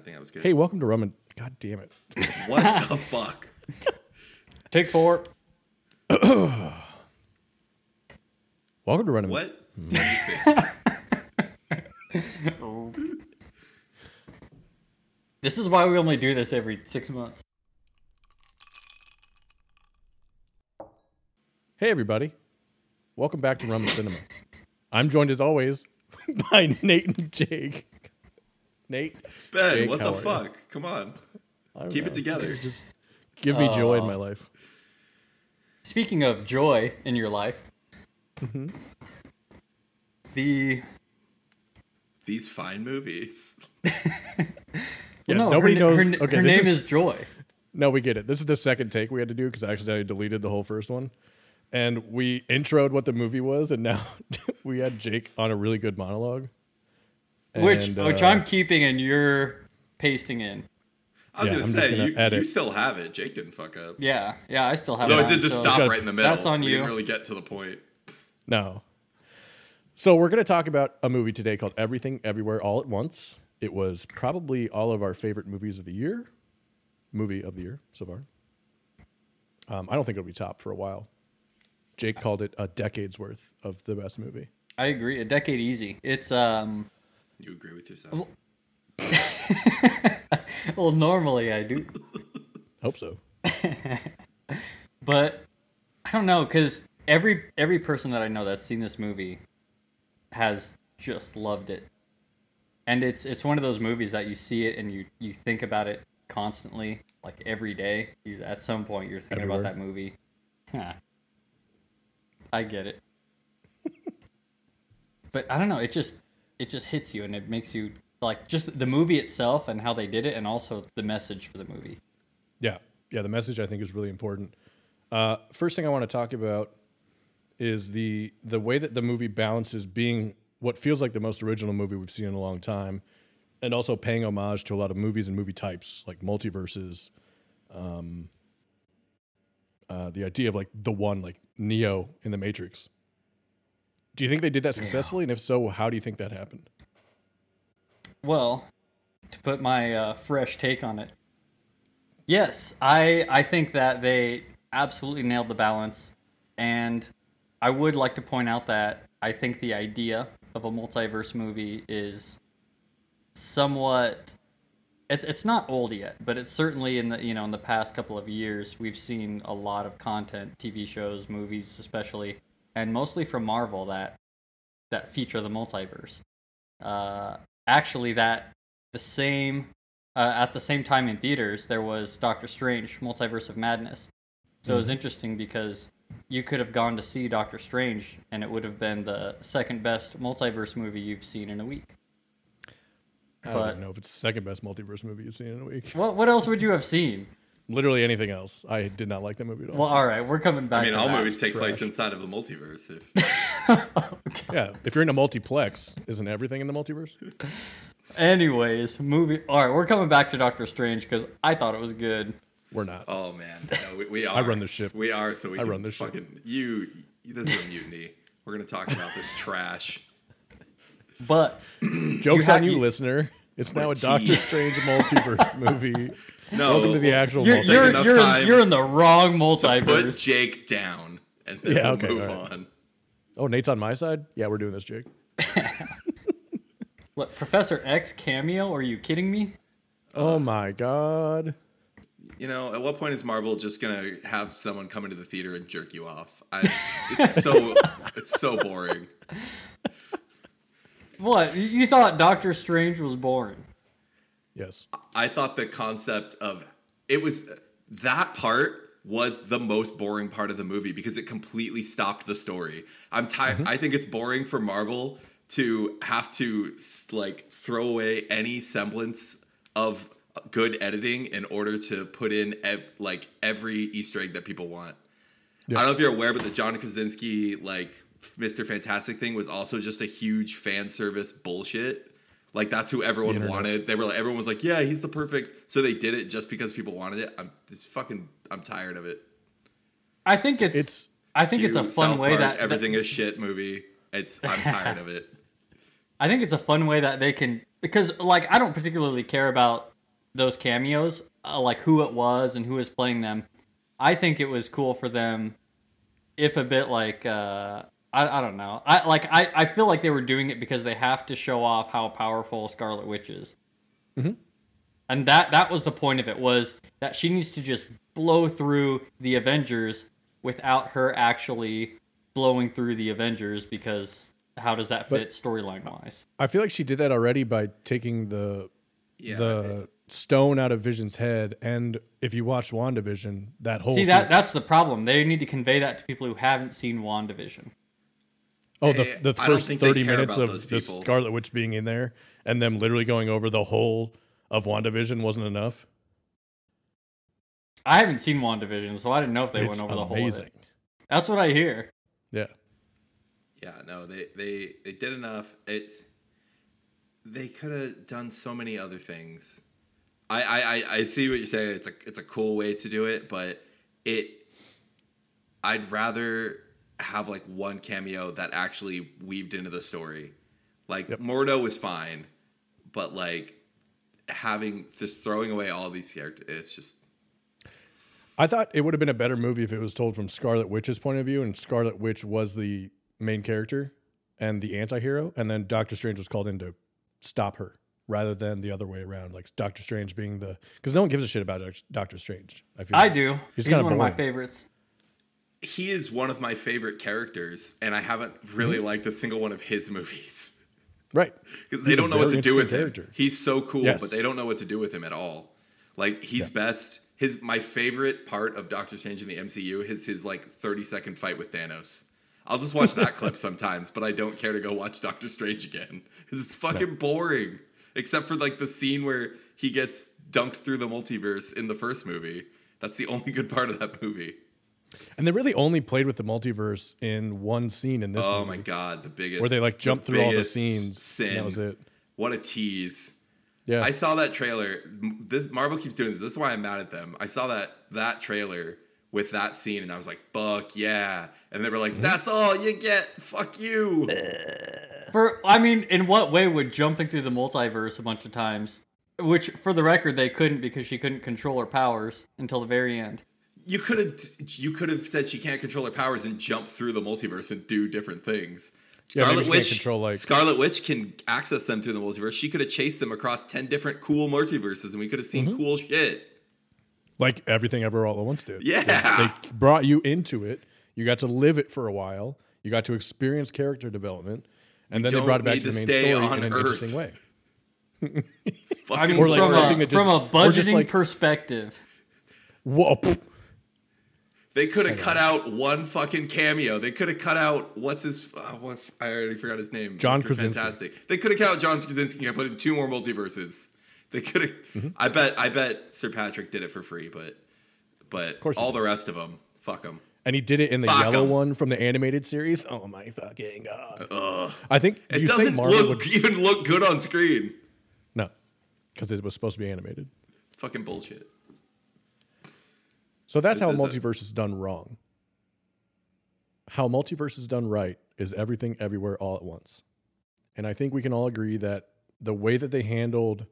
I think that was good. Hey, welcome to Rum and. God damn it. what the fuck? Take four. Welcome to Rum and. What? What did you say? This is why we only do this every six months. Hey, everybody. Welcome back to Rum and Cinema. I'm joined as always by Nate and Jake. Nate, Ben, Jake, what the are you? fuck? Come on. I don't Keep it together. Just give me joy in my life. Speaking of joy in your life, mm-hmm. the These fine movies. Yeah, no, nobody her, knows. Her, okay, her this name is Joy. No, we get it. This is the second take we had to do because I accidentally deleted the whole first one. And we introed what the movie was, and now we had Jake on a really good monologue. Which And, which uh, I'm keeping and you're pasting in. I was Yeah, gonna I'm just say gonna you, edit. you still have it. Jake didn't fuck up. Yeah, yeah, I still have. It. No, it did just so- stop gotta- right in the middle. That's on we you. didn't really get to the point. No. So we're going to talk about a movie today called Everything Everywhere All at Once. It was probably all of our favorite movies of the year, movie of the year so far. Um, I don't think it'll be top for a while. Jake called it a decade's worth of the best movie. I agree. A decade easy. It's um. You agree with yourself? Well, normally I do, Hope so. but I don't know because every every person that I know that's seen this movie has just loved it, and it's it's one of those movies that you see it and you you think about it constantly, like every day. You, at some point, you're thinking Everywhere. about that movie. Huh. I get it, but I don't know. It just it just hits you and it makes you like just the movie itself and how they did it, and also the message for the movie. Yeah, yeah. The message I think is really important. Uh, first thing I want to talk about is the the way that the movie balances being what feels like the most original movie we've seen in a long time, and also paying homage to a lot of movies and movie types like multiverses. Um, uh, the idea of like the one, like Neo in the Matrix. Do you think they did that successfully? And if so, how do you think that happened? Well, to put my uh, fresh take on it, yes, I I think that they absolutely nailed the balance, and I would like to point out that I think the idea of a multiverse movie is somewhat. It's it's not old yet, but it's certainly in the you know in the past couple of years we've seen a lot of content, TV shows, movies, especially, and mostly from Marvel that that feature the multiverse. Uh, actually, that the same uh, at the same time in theaters there was Doctor Strange: Multiverse of Madness. So it was interesting because you could have gone to see Doctor Strange, and it would have been the second best multiverse movie you've seen in a week. I don't even know if it's the second best multiverse movie you've seen in a week. What what else would you have seen? Literally anything else. I did not like that movie at all. Well, all right, we're coming back. I mean, to all that. movies take place inside of the multiverse. If, Yeah, if you're in a multiplex, isn't everything in the multiverse? Anyways, movie. All right, we're coming back to Doctor Strange because I thought it was good. We're not. oh man, no, we, we are. I run the ship. We are. So we I can run the ship. fucking you. This is a mutiny. We're gonna talk about this trash. But Joke's ha- on you, you- listener. It's now a Tease. Doctor Strange multiverse movie. No, Welcome to the actual you're multiverse. you're you're in, you're in the wrong Put multiverse. Jake down, and then Yeah, we'll okay, move all right. on. Oh, Nate's on my side? Yeah, we're doing this, Jake. Look, Professor X cameo? Are you kidding me? Oh my god. You know, at what point is Marvel just gonna have someone come into the theater and jerk you off? I, it's so it's so boring. What? You- You thought Doctor Strange was boring? Yes. I thought the concept of it was that part was the most boring part of the movie because it completely stopped the story. I'm tired. Mm-hmm. I think it's boring for Marvel to have to like throw away any semblance of good editing in order to put in ev- like every Easter egg that people want. I don't know if you're aware, but the John Krasinski like Mr. Fantastic thing was also just a huge fan service bullshit. Like that's who everyone internet. wanted. They were like, everyone was like, yeah, he's the perfect. So they did it just because people wanted it. I'm just fucking. I'm tired of it. I think it's. It's I think it's a fun South way Park, that, that everything is shit movie. It's. I'm tired of it. I think it's a fun way that they can because like I don't particularly care about those cameos, uh, like who it was and who was playing them, I think it was cool for them, if a bit like uh, I, I don't know. I like I, I feel like they were doing it because they have to show off how powerful Scarlet Witch is. Mm-hmm. And that that was the point of it was that she needs to just blow through the Avengers without her actually blowing through the Avengers because how does that fit storyline wise? I feel like she did that already by taking the Yeah. the stone out of Vision's head, and if you watch WandaVision, that whole See scene- that that's the problem. They need to convey that to people who haven't seen WandaVision. Oh the Eh, the I first thirty minutes of the. Scarlet Witch being in there, and them literally going over the whole of WandaVision wasn't enough. I haven't seen WandaVision, so I didn't know if they it's went over the whole amazing. of it. That's what I hear. Yeah, Yeah, no, they they they did enough. It's they could have done so many other things. I, I I I see what you're saying. It's a it's a cool way to do it, but it I'd rather have like one cameo that actually weaved into the story. Like Mordo was fine, but like having just throwing away all these characters, it's just I thought it would have been a better movie if it was told from Scarlet Witch's point of view, and Scarlet Witch was the main character and the anti-hero, and then Doctor Strange was called in to stop her rather than the other way around, like Doctor Strange being the because no one gives a shit about Doctor Strange. I feel I like. do. He's He's, kinda one of my favorites. He is one of my favorite characters, and I haven't really mm-hmm. liked a single one of his movies. Right. They He's don't know what to do with interesting him. He's so cool, Yes. but they don't know what to do with him at all. Like he's best. His my favorite part of Doctor Strange in the MCU is his like 30 second fight with Thanos. I'll just watch that clip sometimes, but I don't care to go watch Doctor Strange again because it's fucking boring. Except for like the scene where he gets dunked through the multiverse in the first movie. That's the only good part of that movie. And they really only played with the multiverse in one scene in this Oh movie, my god, the biggest where they like the jumped through all the scenes. Sin. And that was it. What a tease. Yeah. I saw that trailer. This Marvel keeps doing this. This is why I'm mad at them. I saw that that trailer with that scene, and I was like, "Fuck yeah!" And they were Mm-hmm. like, "That's all you get. Fuck you." For I mean, in what way would jumping through the multiverse a bunch of times, which for the record they couldn't because she couldn't control her powers until the very end. You could have you could have said she can't control her powers and jump through the multiverse and do different things. Yeah, Scarlet Witch control, like- Scarlet Witch can access them through the multiverse. She could have chased them across ten different cool multiverses, and we could have seen Mm-hmm. cool shit. like everything ever all at once did. Yeah. They brought you into it. You got to live it for a while. You got to experience character development, and then they brought it back need to the main story on in an Earth. interesting way. I mean, Or like from, a, that just- from a budgeting like- perspective, Whoa! pff. They could have cut out one fucking cameo. They could have cut out what's his. Uh, what, I already forgot his name. John Mr. Krasinski. Fantastic. They could have cut out John Krasinski and put in two more multiverses. They could have. Mm-hmm. I bet. I bet Sir Patrick did it for free, but but course all the rest of them, fuck them. And he did it in the Fuck yellow 'em. one from the animated series. Oh my fucking god! Ugh. I think It you think doesn't Marvel look would even look good on screen. no, because it was supposed to be animated. Fucking bullshit. So that's This how is a- multiverse is done wrong. How multiverse is done right is everything everywhere all at once. And I think we can all agree that the way that they handled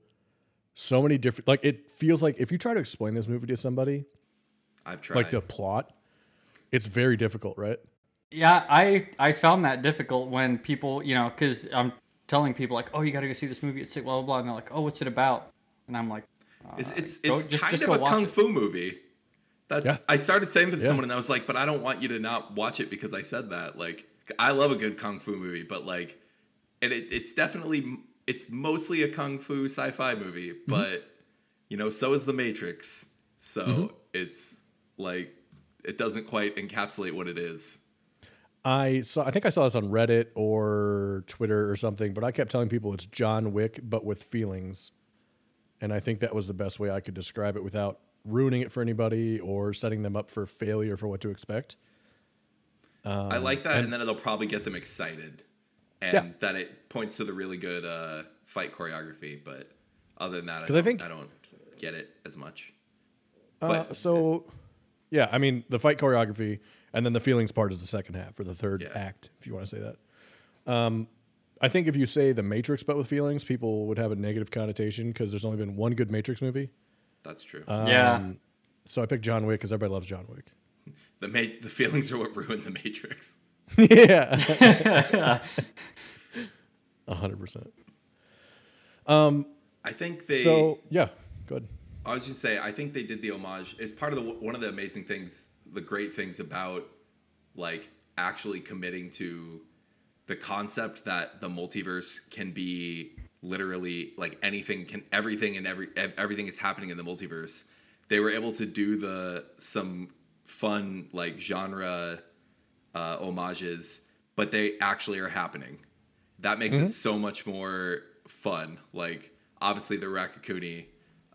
so many different like it feels like if you try to explain this movie to somebody, I've tried. like the plot, it's very difficult, right? yeah, I I found that difficult when people, you know, because I'm telling people like, oh, you got to go see this movie. It's sick, blah blah blah, and they're like, oh, what's it about? And I'm like, It's uh, it's, go- it's just- kind just of a kung it. fu movie. That's Yeah. I started saying this to Yeah. someone and I was like, but I don't want you to not watch it because I said that. Like I love a good kung fu movie, but like and it, it's definitely it's mostly a kung fu sci-fi movie, Mm-hmm. but you know, so is The Matrix. So Mm-hmm. it's like it doesn't quite encapsulate what it is. I saw I think I saw this on Reddit or Twitter or something, but I kept telling people it's John Wick but with feelings. And I think that was the best way I could describe it without ruining it for anybody or setting them up for failure for what to expect. I like that, and, then it'll probably get them excited, and Um, Yeah. that it points to the really good uh, fight choreography. But other than that, I, 'Cause I don't- think- I don't get it as much. Uh, But- so, yeah, I mean, the fight choreography and then the feelings part is the second half or the third Yeah. act, if you want to say that. Um, I think if you say the Matrix but with feelings, people would have a negative connotation because there's only been one good Matrix movie. That's true. yeah. Um, So I picked John Wick because everybody loves John Wick. the ma- the feelings are what ruined the Matrix. yeah. A hundred percent. I think they. So yeah, good. I was just say I think they did the homage. It's part of the one of the amazing things, the great things about like actually committing to the concept that the multiverse can be literally like anything can everything and every everything is happening in the multiverse. They were able to do the some fun like genre uh, homages, but they actually are happening. That makes it so much more fun. Like obviously the Raccacoonie,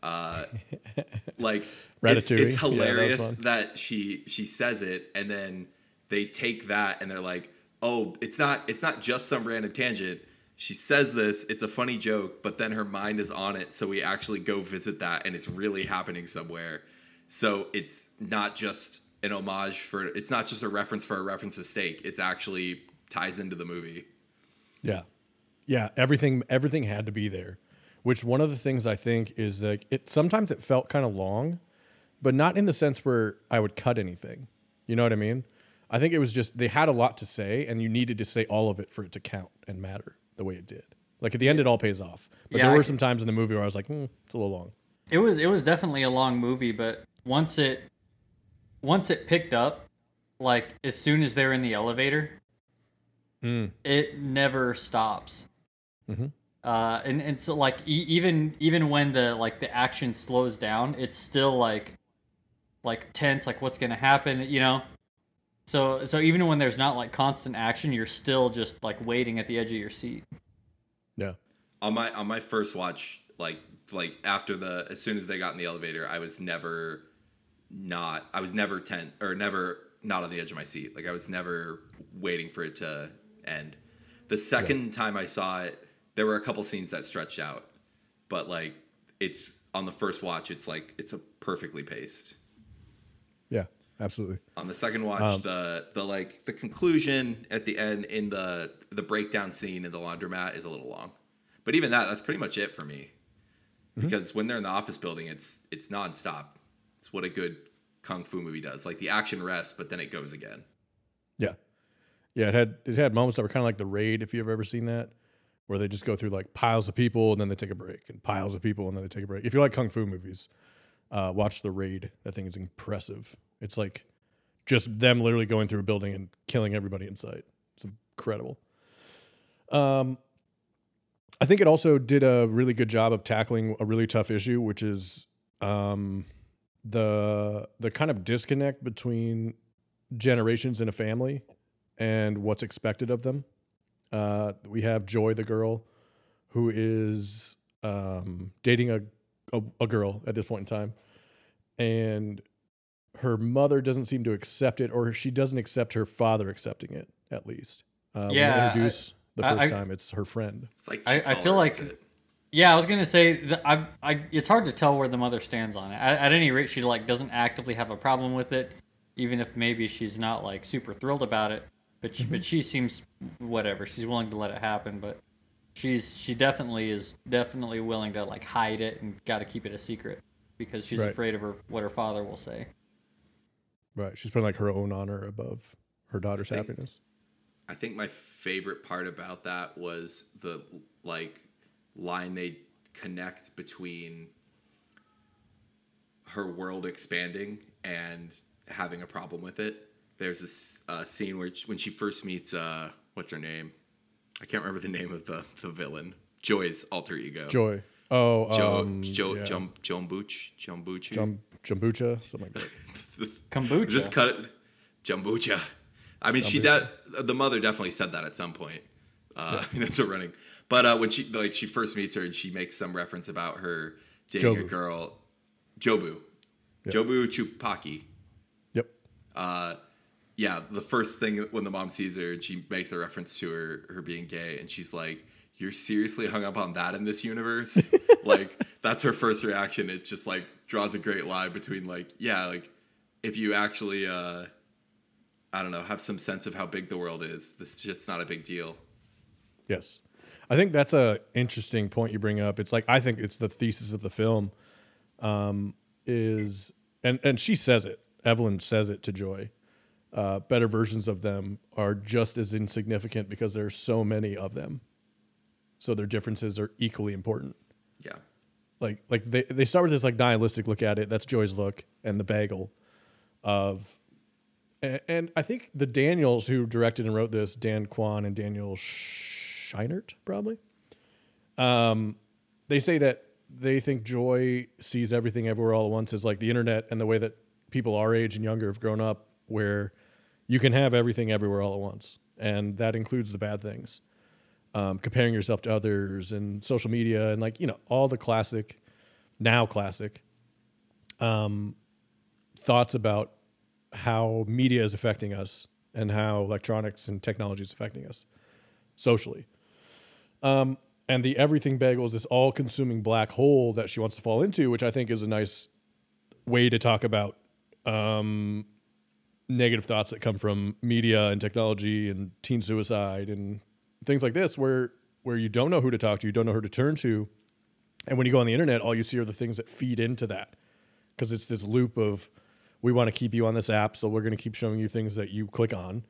uh, like it's, it's Yeah, that hilarious that she she says it and then they take that and they're like, oh, it's not it's not just some random tangent. She says this, it's a funny joke, but then her mind is on it, so we actually go visit that and it's really happening somewhere. So it's not just an homage for it's not just a reference for a reference's sake. It's actually ties into the movie. Yeah. Yeah, everything everything had to be there. Which one of the things I think is that it sometimes it felt kind of long, but not in the sense where I would cut anything. You know what I mean? I think it was just they had a lot to say and you needed to say all of it for it to count and matter the way it did. Like at the end it all pays off. But Yeah, there were c- some times in the movie where I was like, hmm, it's a little long. It was it was definitely a long movie, but once it once it picked up, like as soon as they're in the elevator, it never stops. Uh, and and so like e- even even when the like the action slows down, it's still like like tense, like what's gonna happen, you know. So so even when there's not like constant action, you're still just like waiting at the edge of your seat. Yeah. on my on my first watch like like after the as soon as they got in the elevator i was never not i was never tent or never not on the edge of my seat. Like i was never waiting for it to end. The second time i saw it there were a couple scenes that stretched out but like it's on the first watch it's like it's a perfectly paced. Yeah, absolutely. on the second watch Um, the the like the conclusion at the end in the the breakdown scene in the laundromat is a little long but even that that's pretty much it for me Mm-hmm. because when they're in the office building it's it's nonstop it's what a good kung fu movie does like the action rests but then it goes again Yeah. Yeah, it had it had moments that were kind of like the raid, if you've ever seen that, where they just go through like piles of people and then they take a break, and piles of people and then they take a break. If you like kung fu movies, uh, watch the raid. That thing is impressive. It's like just them literally going through a building and killing everybody in sight. It's incredible. Um, I think it also did a really good job of tackling a really tough issue, which is um, the the kind of disconnect between generations in a family and what's expected of them. Uh, we have Joy, the girl, who is um, dating a, a a girl at this point in time, and her mother doesn't seem to accept it, or she doesn't accept her father accepting it. At least, uh, when Yeah, they I- introduce the first I- time, it's her friend. it's like I- I feel like- it. Yeah, I was gonna say that I, I, it's hard to tell where the mother stands on it. At, at any rate, she like doesn't actively have a problem with it, even if maybe she's not like super thrilled about it. But she, but she seems whatever. She's willing to let it happen, but she's she definitely is definitely willing to like hide it and got to keep it a secret because she's Right. afraid of her what her father will say. Right, she's putting like her own honor above her daughter's think- happiness. I think my favorite part about that was the like line they connect between her world expanding and having a problem with it. There's this uh, scene where she- when she first meets uh, what's her name? I can't remember the name of the the villain. Joy's alter ego. Joy. Oh, Jo um, Jo yeah. Jum Jumbuch Jumbuchi. Jum, Jumbucha, something like that. Kombucha. Just cut it. Jumbucha. I mean, she that the mother definitely said that at some point. Uh, That's a running. But uh, when she like she first meets her and she makes some reference about her dating a girl, Jobu, Jobu Chupaki. Yep. Uh, yeah, the first thing when the mom sees her and she makes a reference to her her being gay and she's like, "You're seriously hung up on that in this universe?" like that's her first reaction. It just like draws a great line between like, yeah, like if you actually uh I don't know, have some sense of how big the world is, this is just not a big deal. Yes. I think that's a interesting point you bring up. It's like I think it's the thesis of the film um, is, and and she says it. Evelyn says it to Joy. Uh, better versions of them are just as insignificant because there's so many of them. So their differences are equally important. Yeah. Like like they they start with this like nihilistic look at it. That's Joy's look and the bagel of and, and I think the Daniels who directed and wrote this, Dan Kwan and Daniel Scheinert, probably. Um, they say that they think Joy sees everything everywhere all at once as like the internet and the way that people our age and younger have grown up, where you can have everything everywhere all at once, and that includes the bad things. Um, comparing yourself to others and social media and like you know all the classic, now classic, um, thoughts about how media is affecting us and how electronics and technology is affecting us socially. Um, and the everything bagel is this all consuming black hole that she wants to fall into, which I think is a nice way to talk about um, negative thoughts that come from media and technology and teen suicide and things like this, where where you don't know who to talk to, you don't know who to turn to, and when you go on the internet, all you see are the things that feed into that, because it's this loop of we want to keep you on this app, so we're going to keep showing you things that you click on.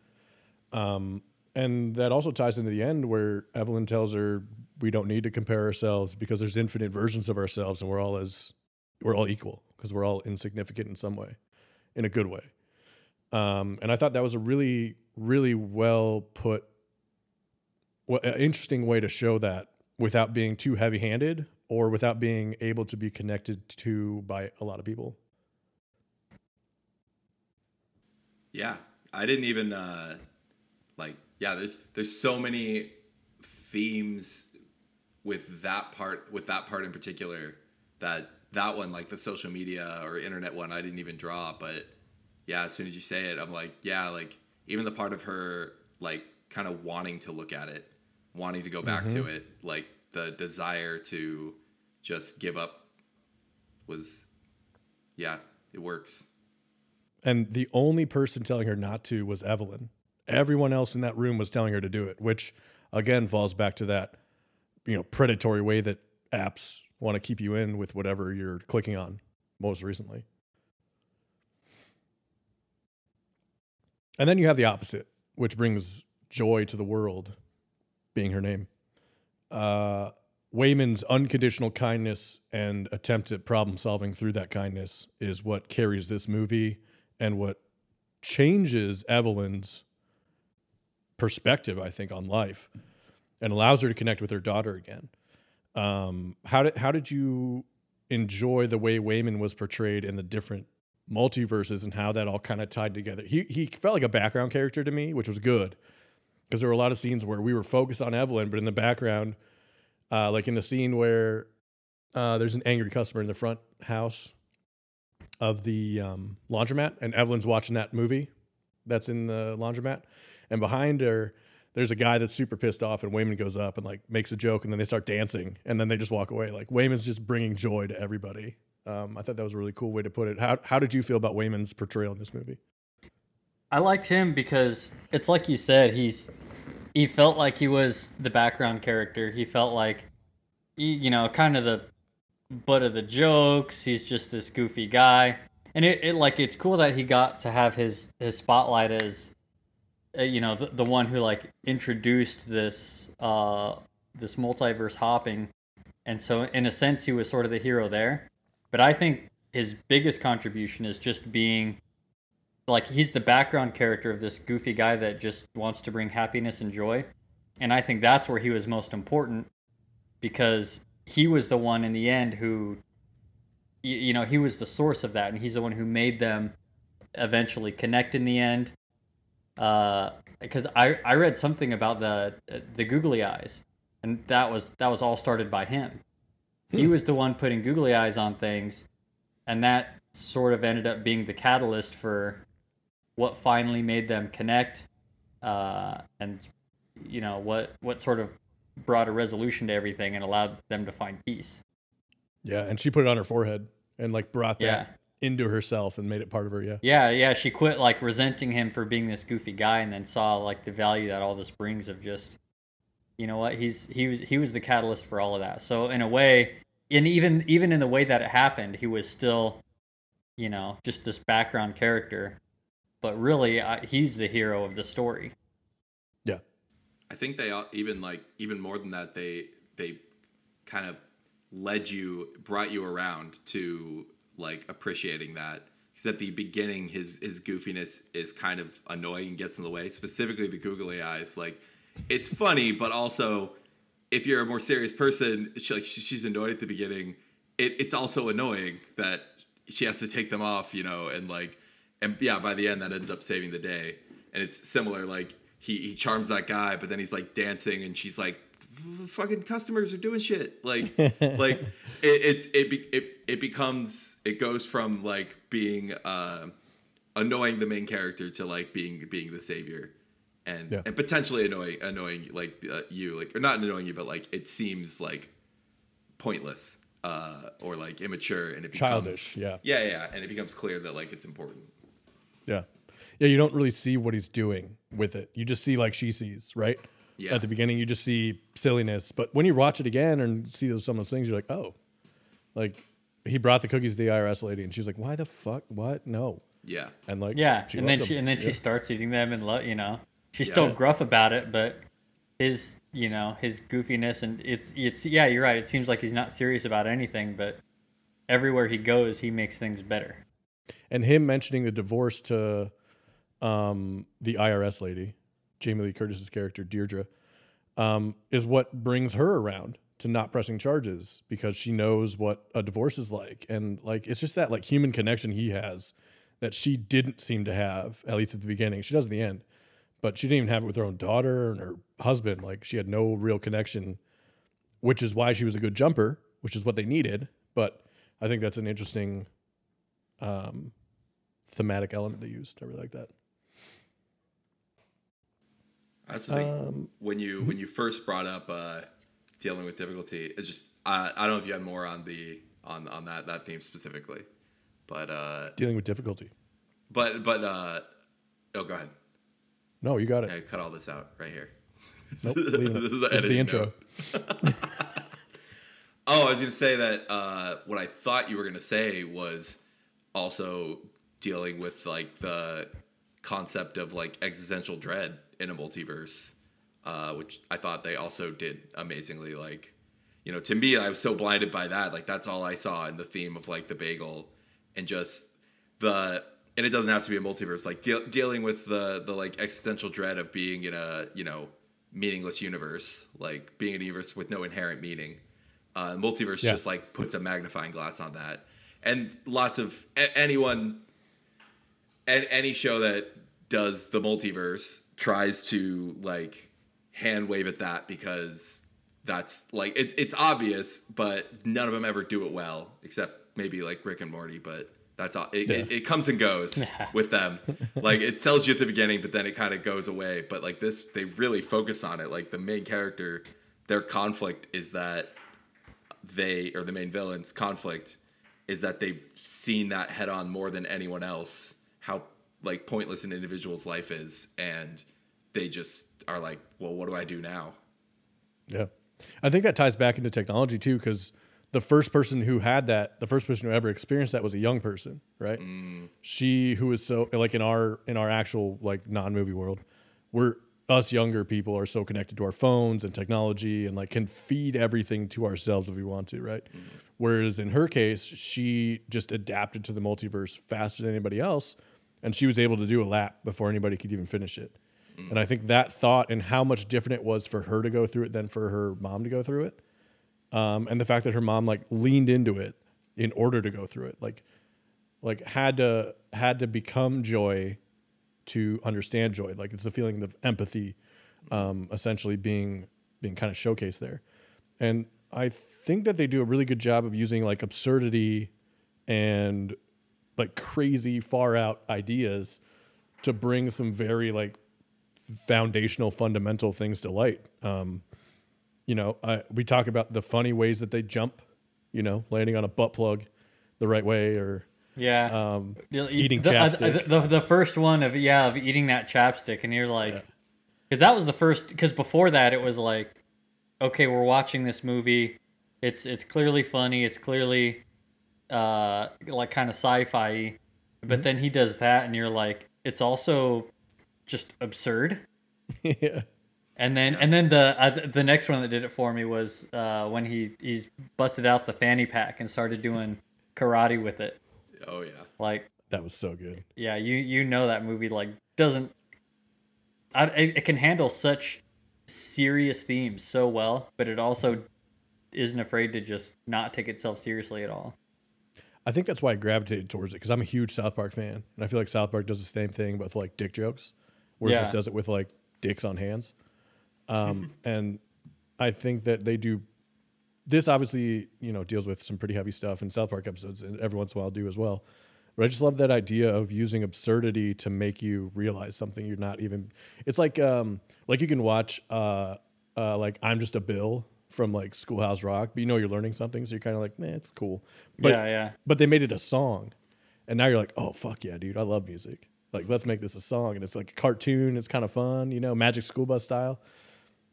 Um, and that also ties into the end where Evelyn tells her we don't need to compare ourselves because there's infinite versions of ourselves and we're all as we're all equal because we're all insignificant in some way, in a good way. Um, and I thought that was a really, really well put, well, interesting way to show that without being too heavy handed or without being able to be connected to by a lot of people. Yeah, I didn't even uh, like. Yeah, there's there's so many themes with that part with that part in particular that that one like the social media or internet one I didn't even draw, but yeah, as soon as you say it, I'm like, yeah, like even the part of her like kind of wanting to look at it, wanting to go back mm-hmm. to it, like the desire to just give up was yeah, it works. And the only person telling her not to was Evelyn. Everyone else in that room was telling her to do it, which again falls back to that, you know, predatory way that apps want to keep you in with whatever you're clicking on most recently. And then you have the opposite, which brings joy to the world, being her name. Uh, Waymond's unconditional kindness and attempt at problem solving through that kindness is what carries this movie and what changes Evelyn's perspective, I think, on life and allows her to connect with her daughter again. Um, how did how did you enjoy the way Waymond was portrayed in the different multiverses and how that all kind of tied together? He he felt like a background character to me, which was good because there were a lot of scenes where we were focused on Evelyn, but in the background, uh, like in the scene where uh, there's an angry customer in the front house of the um, laundromat, and Evelyn's watching that movie that's in the laundromat, and behind her there's a guy that's super pissed off, and Waymond goes up and like makes a joke, and then they start dancing, and then they just walk away. Like Waymond's just bringing joy to everybody. Um, I thought that was a really cool way to put it. How how did you feel about Waymond's portrayal in this movie? I liked him because it's like you said, he's he felt like he was the background character. He felt like he, you know, kind of the butt of the jokes. He's just this goofy guy, and it, it like it's cool that he got to have his his spotlight as, uh, you know, the, the one who like introduced this uh this multiverse hopping, and so in a sense he was sort of the hero there. But I think his biggest contribution is just being like he's the background character of this goofy guy that just wants to bring happiness and joy. And I think that's where he was most important because he was the one in the end who you, know he was the source of that. And he's the one who made them eventually connect in the end. Because uh, I, I read something about the the googly eyes. And that was that was all started by him. Hmm. he was the one putting googly eyes on things. And that sort of ended up being the catalyst for what finally made them connect uh, and you know what what sort of brought a resolution to everything and allowed them to find peace. Yeah, and she put it on her forehead and like brought that yeah. into herself and made it part of her. Yeah. Yeah, yeah. She quit like resenting him for being this goofy guy and then saw like the value that all this brings of just you know what? He's he was he was the catalyst for all of that. So in a way, and even even in the way that it happened, he was still, you know, just this background character. But really, uh, he's the hero of the story. Yeah. I think they all- even like even more than that they they kind of led you brought you around to like appreciating that because at the beginning his his goofiness is kind of annoying and gets in the way specifically the googly eyes like it's funny but also if you're a more serious person she, like she, she's annoyed at the beginning it, it's also annoying that she has to take them off you know and like and yeah by the end that ends up saving the day. And it's similar like he, he charms that guy but then he's like dancing and she's like fucking customers are doing shit. Like like it, it's it, be, it it becomes it goes from like being uh annoying the main character to like being being the savior. And Yeah. and potentially annoying annoying like uh, you like or not annoying you but like it seems like pointless uh or like immature and it becomes Childish, yeah. yeah yeah. And it becomes clear that like it's important Yeah. Yeah, you don't really see what he's doing with it. You just see like she sees, right? Yeah. At the beginning, you just see silliness. But when you watch it again and see those, some of those things, you're like, oh, like he brought the cookies to the IRS lady and she's like, why the fuck? What? No. yeah And like, Yeah, she and then loved she and then Yeah. she starts eating them, and lo- you know, she's still gruff about it, but his you know his goofiness and it's it's yeah, you're right. It seems like he's not serious about anything, but everywhere he goes, he makes things better. And him mentioning the divorce to um, the IRS lady, Jamie Lee Curtis's character Deirdre, um, is what brings her around to not pressing charges because she knows what a divorce is like, and like it's just that like human connection he has that she didn't seem to have at least at the beginning. She does at the end, but she didn't even have it with her own daughter and her husband. Like she had no real connection, which is why she was a good jumper, which is what they needed. But I think that's an interesting um, thematic element they used. I really like that. That's the thing. Um, when you when you first brought up uh, dealing with difficulty, it just I I don't know if you had more on the on on that that theme specifically, but uh, dealing with difficulty. but but uh, oh go ahead. No, you got it. I cut all this out right here. Nope. This is the the intro. Oh, I was gonna say that uh, what I thought you were gonna say was also dealing with like the concept of like existential dread in a multiverse, uh, which I thought they also did amazingly. Like, you know, to me, I was so blinded by that. Like, that's all I saw in the theme of like the bagel and just the. And it doesn't have to be a multiverse. Like deal, dealing with the the like existential dread of being in a you know meaningless universe, like being in a universe with no inherent meaning. Uh, multiverse Yeah. just like puts a magnifying glass on that, and lots of a- anyone and any show that does the multiverse tries to like hand wave at that because that's like it's it's obvious, but none of them ever do it well, except maybe like Rick and Morty. But that's all. It, it, it comes and goes with them. Like it sells you at the beginning, but then it kind of goes away. But like this, they really focus on it. Like the main character, their conflict is that they or the main villain's conflict is that they've seen that head on more than anyone else how like pointless an individual's life is and they just are like well what do i do now Yeah. I think that ties back into technology too, because the first person who had that, the first person who ever experienced that was a young person, right? Mm. She who was so like in our in our actual like non movie world, we're us younger people are so connected to our phones and technology and like can feed everything to ourselves if we want to, right? Mm. Whereas in her case, she just adapted to the multiverse faster than anybody else, and she was able to do a lap before anybody could even finish it. And I think that thought and how much different it was for her to go through it than for her mom to go through it. Um, and the fact that her mom like leaned into it in order to go through it, like, like had to had to become joy to understand joy. Like it's the feeling of empathy, um, essentially being being kind of showcased there. And I think that they do a really good job of using like absurdity and like crazy far out ideas to bring some very like foundational fundamental things to light um you know I, we talk about the funny ways that they jump you know landing on a butt plug the right way or Yeah. um eating the, uh, chapstick. the, the, the first one of yeah of eating that chapstick, and you're like, because that was the first. Because before that, it was like okay, we're watching this movie. It's it's clearly funny. It's clearly uh like kind of sci-fi. But then he does that, and you're like, it's also just absurd. yeah. And then and then the uh, the next one that did it for me was uh, when he he's busted out the fanny pack and started doing karate with it. Oh yeah. Like That was so good. yeah, you you know that movie like doesn't. I, it, it can handle such serious themes so well, but it also isn't afraid to just not take itself seriously at all. I think that's why I gravitated towards it because I'm a huge South Park fan, and I feel like South Park does the same thing with like dick jokes, whereas Yeah. this does it with like dicks on hands. Um, and I think that they do. This obviously, you know, deals with some pretty heavy stuff, and South Park episodes, and every once in a while do as well. But I just love that idea of using absurdity to make you realize something you're not even. It's like, um, like you can watch, uh, uh, like I'm just a Bill from like Schoolhouse Rock, but you know you're learning something, so you're kind of like, man, it's cool. But yeah, yeah. but they made it a song and now you're like oh fuck yeah dude i love music like let's make this a song and it's like a cartoon it's kind of fun you know magic school bus style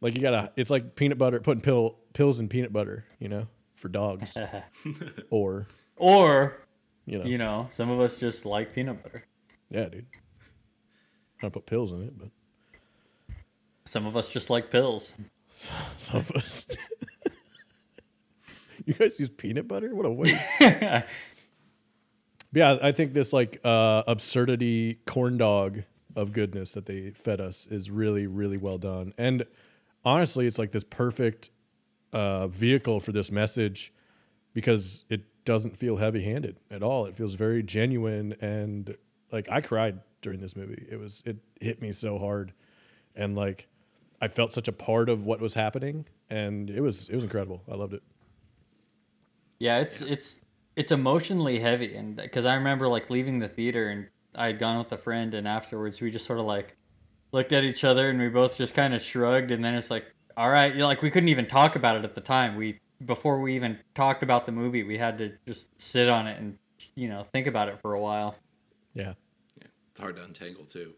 like you gotta it's like peanut butter putting pill pills in peanut butter you know for dogs or or you know you know, some of us just like peanut butter. yeah dude i put pills in it but Some of us just like pills. some of us you guys use peanut butter what a waste yeah, I think this like uh, absurdity corn dog of goodness that they fed us is really, really well done. And honestly, it's like this perfect uh, vehicle for this message because it doesn't feel heavy handed at all. It feels very genuine and like I cried during this movie. It was it hit me so hard, and like I felt such a part of what was happening, and it was it was incredible. I loved it. Yeah, it's it's it's emotionally heavy, and because I remember like leaving the theater and I had gone with a friend, and afterwards we just sort of like looked at each other and we both just kind of shrugged, and then it's like, all right, you like we couldn't even talk about it at the time. We before we even talked about the movie, we had to just sit on it and you know think about it for a while. Yeah. Yeah. It's hard to untangle too.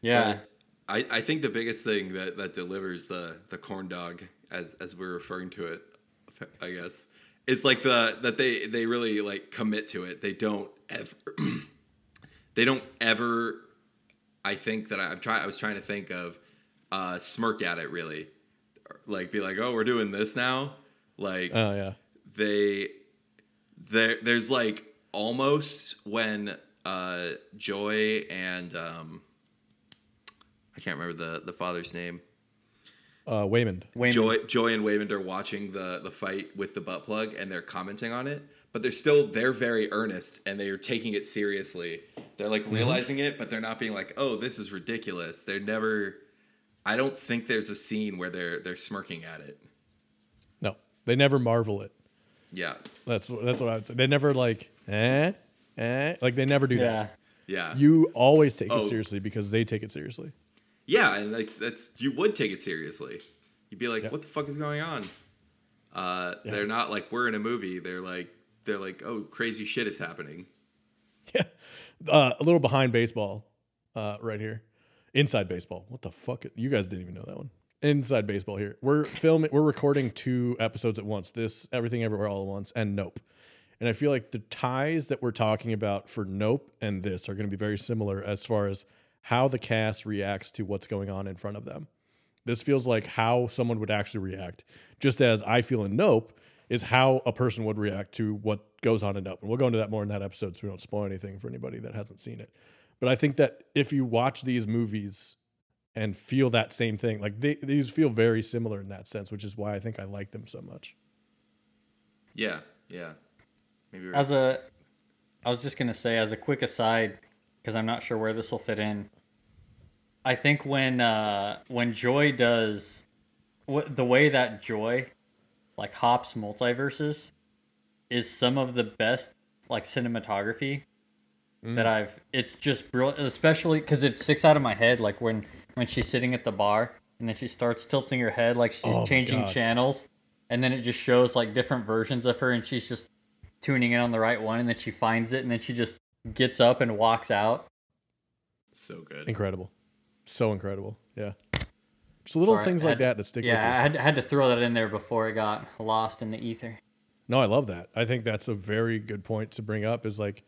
Yeah, But I, I think the biggest thing that, that delivers the, the corn dog, as, as we're referring to it, I guess, is like the that they they really like commit to it. They don't ever they don't ever. I think that I, I'm trying. I was trying to think of uh, smirk at it really, like be like, oh, we're doing this now. Like Oh yeah. they there there's like almost when uh joy and um i can't remember the the father's name. Uh, Waymond. Wayne, joy joy and waymond are watching the the fight with the butt plug and they're commenting on it but they're still they're very earnest and they're taking it seriously. They're like realizing it but they're not being like oh this is ridiculous. They're never i don't think there's a scene where they're they're smirking at it. No, they never marvel it. yeah That's that's what I would say. They never like eh eh like they never do yeah, that. yeah You always take Oh. it seriously because they take it seriously. Yeah, and like that's you would take it seriously. You'd be like, Yeah. "What the fuck is going on?" Uh, Yeah. They're not like we're in a movie. They're like they're like, "Oh, crazy shit is happening." Yeah, uh, a little behind baseball, uh, right here. Inside baseball. What the fuck? You guys didn't even know that one. Inside baseball here. We're filming. We're recording two episodes at once. This everything everywhere all at once and Nope. And I feel like the ties that we're talking about for Nope and this are going to be very similar as far as how the cast reacts to what's going on in front of them. This feels like how someone would actually react, just as I feel in Nope is how a person would react to what goes on in Nope. And we'll go into that more in that episode so we don't spoil anything for anybody that hasn't seen it. But I think that if you watch these movies and feel that same thing, like they, these feel very similar in that sense, which is why I think I like them so much. Yeah, yeah. Maybe we're- As a, I was just gonna say as a quick aside, because I'm not sure where this will fit in. I think when uh, when Joy does, what the way that Joy, like hops multiverses, is some of the best like cinematography that I've. It's just brilliant, especially because it sticks out of my head. Like when when she's sitting at the bar and then she starts tilting her head like she's Oh changing channels, and then it just shows like different versions of her, and she's just tuning in on the right one, and then she finds it, and then she just gets up and walks out. so good. Incredible. So incredible. Yeah. Just little Sorry, things I like that that stick Yeah, with you. I had, had to throw that in there before it got lost in the ether. No, I love that. I think that's a very good point to bring up. Is like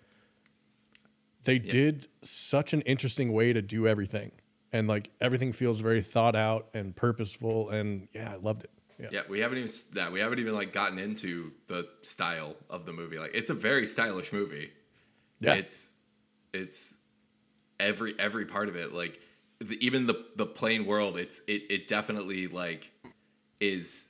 they did such an interesting way to do everything, and like everything feels very thought out and purposeful. And yeah, I loved it. Yeah, Yeah, we haven't even that we haven't even like gotten into the style of the movie. Like it's a very stylish movie. Yeah. It's it's every every part of it like the, even the the plain world it's it it definitely like is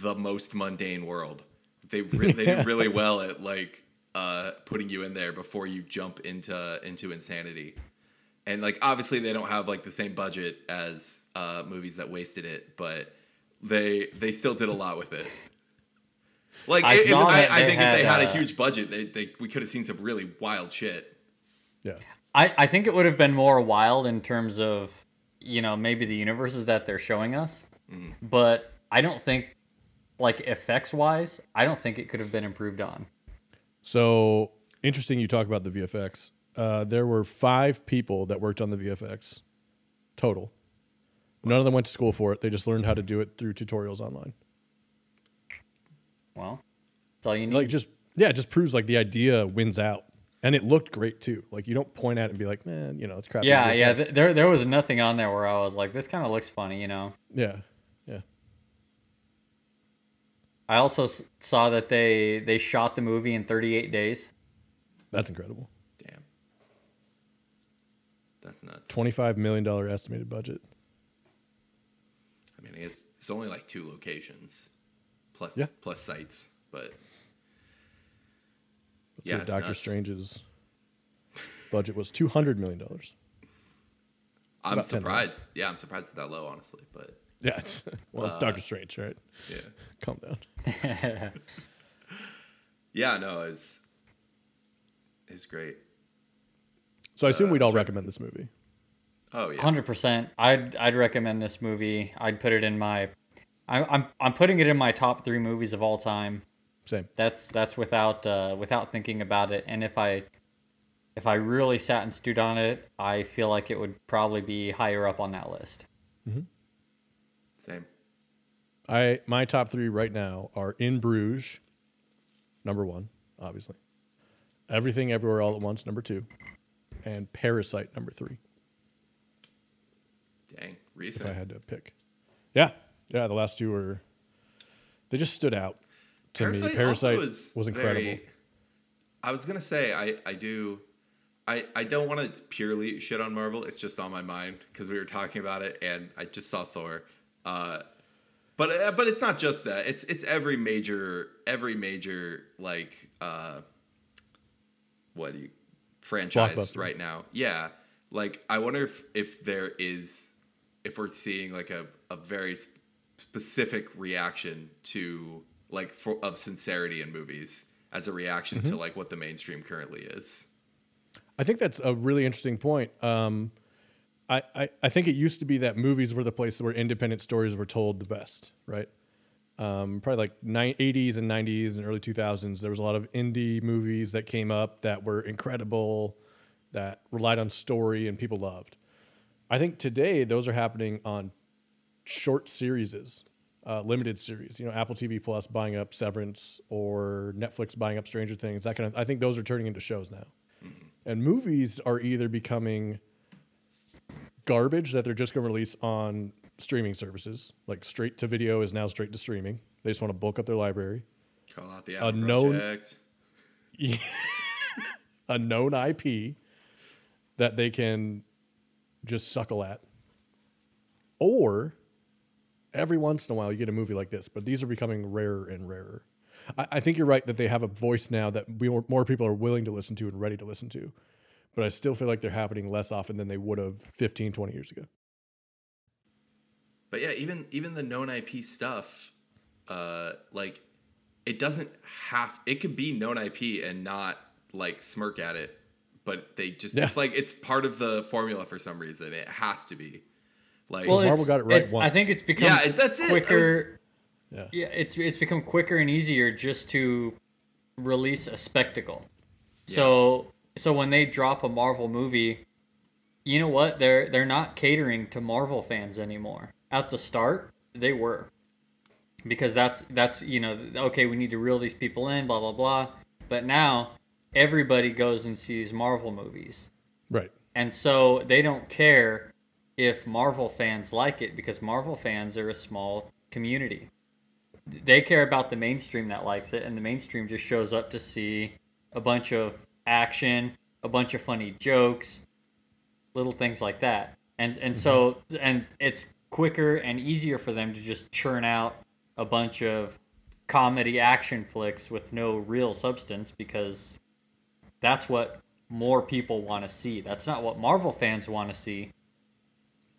the most mundane world. They re- they do really well at like uh putting you in there before you jump into into insanity. And like obviously they don't have like the same budget as uh movies that wasted it, but they they still did a lot with it. Like I if, I, I they think if they had, had a huge budget, they, they we could have seen some really wild shit. yeah. I, I think it would have been more wild in terms of, you know, maybe the universes that they're showing us. But I don't think, like, effects wise, I don't think it could have been improved on. So interesting. You talk about the VFX. Uh, there were five people that worked on the VFX total. None of them went to school for it. They just learned how to do it through tutorials online. Well, that's all you need. Like just yeah, it just proves like the idea wins out, and it looked great too. Like you don't point at it and be like, man, you know, it's crap. yeah, yeah. Th- there, there was nothing on there where I was like, this kind of looks funny, you know. yeah, yeah. I also s- saw that they they shot the movie in 38 days. That's incredible. That's nuts. Twenty-five million dollar estimated budget. I mean, it's, it's only like two locations plus Yeah. plus sites, but Let's Yeah, Doctor nuts. Strange's budget was two hundred million dollars. I'm surprised. Yeah, I'm surprised it's that low, honestly. But Yeah, it's well, it's uh, Doctor Strange, right? yeah, Calm down. yeah, no, it's it's great. So I assume Uh, we'd all sure. recommend this movie. Oh yeah, Hundred percent. I'd I'd recommend this movie. I'd put it in my. I'm I'm I'm putting it in my top three movies of all time. Same. That's that's without uh, without thinking about it. And if I if I really sat and stewed on it, I feel like it would probably be higher up on that list. same. I my top three right now are In Bruges, number one, obviously. Everything Everywhere All at Once, number two, and Parasite, number three. Dang, recent. If I had to pick, yeah, yeah, the last two were they just stood out to me. Parasite also was, incredible. very- I was gonna say I I do. I, I don't want to purely shit on Marvel. It's just on my mind because we were talking about it, and I just saw Thor. Uh, but uh, but it's not just that. It's it's every major every major like uh, what do you franchise right now? Yeah, like I wonder if if there is if we're seeing like a a very sp- specific reaction to like for of sincerity in movies as a reaction Mm-hmm. to like what the mainstream currently is. I think that's a really interesting point. Um, I, I, I think it used to be that movies were the place where independent stories were told the best, right? Um, probably like ni- 80s and 90s and early 2000s, there was a lot of indie movies that came up that were incredible, that relied on story and people loved. I think today those are happening on short series, uh, limited series. You know, Apple TV Plus buying up Severance or Netflix buying up Stranger Things. That kind of. I think those are turning into shows now, and movies are either becoming garbage that they're just going to release on streaming services. Like straight to video is now straight to streaming. They just want to bulk up their library. Call out the Adam known- Project. a known IP that they can just suckle at. Or every once in a while you get a movie like this, but these are becoming rarer and rarer. I, I think you're right that they have a voice now that we, more people are willing to listen to and ready to listen to. But I still feel like they're happening less often than they would have 15, 20 years ago. But yeah, even even the known IP stuff, uh, like it doesn't have. It could be known IP and not like smirk at it, but they just Yeah. it's like it's part of the formula for some reason. It has to be. Like Well, Marvel got it right I once. think it's become Yeah, that's it. I quicker. Yeah. Yeah, it's it's become quicker and easier just to release a spectacle. So so when they drop a Marvel movie, you know what? They're they're not catering to Marvel fans anymore. At the start, they were. Because that's that's you know okay we need to reel these people in blah blah blah, but now everybody goes and sees Marvel movies, Right. and so they don't care if Marvel fans like it because Marvel fans are a small community. They care about the mainstream that likes it, and the mainstream just shows up to see a bunch of action, a bunch of funny jokes, little things like that. And and so mm-hmm. and it's quicker and easier for them to just churn out a bunch of comedy action flicks with no real substance because that's what more people want to see. That's not what Marvel fans want to see,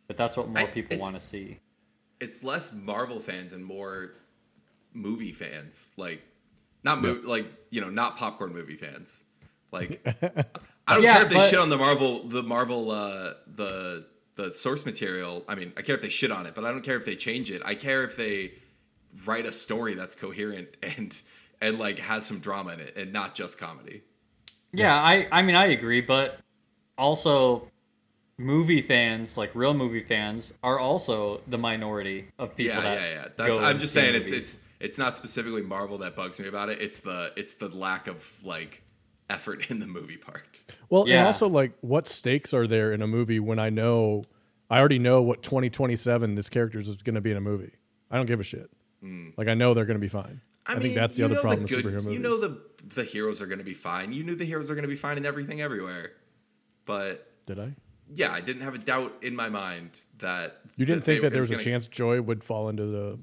but that's what more I- people want to see. it's less Marvel fans and more movie fans. Like not mo- like you know not popcorn movie fans. Like I don't Yeah, care if they but- shit on the Marvel the Marvel uh, the the source material. I mean, I care if they shit on it, but I don't care if they change it. I care if they write a story that's coherent and and like has some drama in it and not just comedy. Yeah, I I mean I agree, but also movie fans, like real movie fans, are also the minority of people yeah, that yeah, yeah. That's I'm just saying it's it's it's not specifically Marvel that bugs me about it. It's the it's the lack of like effort in the movie part. Well, and also like what stakes are there in a movie when I know I already know what 2027 this character is going to be in a movie. I don't give a shit. Mm. Like I know they're going to be fine. I, think that's the other know problem good- with superhero movies. You know the the heroes are going to be fine. You knew the heroes are going to be fine in everything everywhere. But Did I? yeah, I didn't have a doubt in my mind that You didn't they think were- that there it was a gonna- chance Joy would fall into the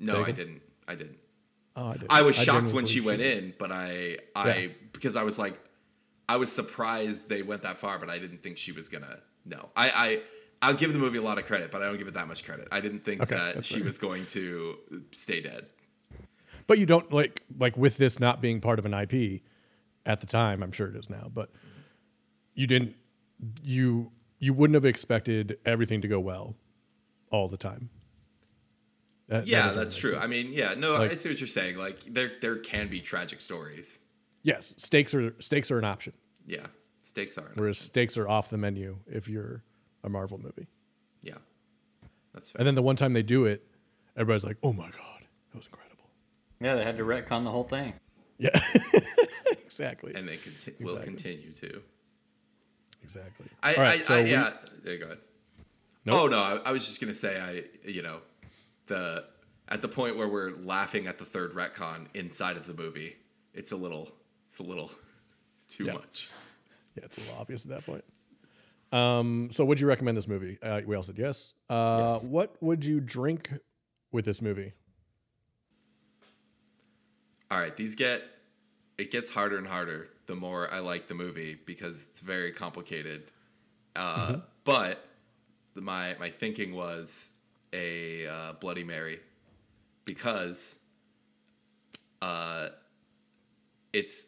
No, I didn't. I didn't. Oh, I. I was shocked when she went in, but I I Yeah. because I was like I was surprised they went that far, but I didn't think she was gonna no. I I I'll give the movie a lot of credit, but I don't give it that much credit. I didn't think Okay, that she fair. was going to stay dead. But you don't like like with this not being part of an IP at the time, I'm sure it is now, but you didn't you you wouldn't have expected everything to go well all the time. That- that Yeah, doesn't that's true. sense. I mean, yeah, no, I see what you're saying. Like there there can be tragic stories. yes, stakes are stakes are an option, Yeah. Stakes are. whereas stakes are off the menu if you're a Marvel movie. Yeah. That's fair. And then the one time they do it, everybody's like, "Oh my god, that was incredible." yeah they had to retcon the whole thing. Yeah, exactly, And they conti- will continue to. exactly. I, All right, I, so I we- yeah. Yeah, go ahead. Nope. Oh no, I, I was just gonna say I you know the at the point where we're laughing at the third retcon inside of the movie, it's a little it's a little too Yeah. much. Yeah, it's a little obvious at that point. Um, so would you recommend this movie? Uh, we all said yes. Uh, Yes. What would you drink with this movie? All right, these get it gets harder and harder the more I like the movie because it's very complicated. Uh, Mm-hmm. But the, my my thinking was a uh, Bloody Mary because uh, it's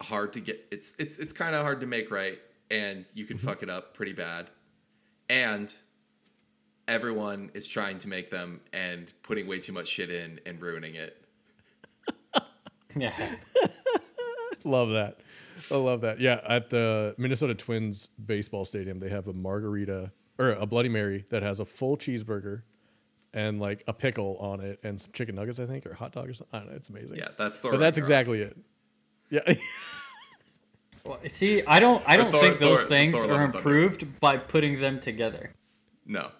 hard to get. It's it's it's kind of hard to make right, and you Mm-hmm. can fuck it up pretty bad, and everyone is trying to make them and putting way too much shit in and ruining it. Yeah. Love that. I love that. Yeah, at the Minnesota Twins baseball stadium, they have a margarita or a Bloody Mary that has a full cheeseburger and like a pickle on it and some chicken nuggets, I think, or hot dog or something. I don't know. It's amazing. Yeah, that's Thor. but that's Ragnarok. exactly it. Yeah. Well, see, I don't I don't Thor- think those Thor- things Thor are and Thunder. improved by putting them together. No.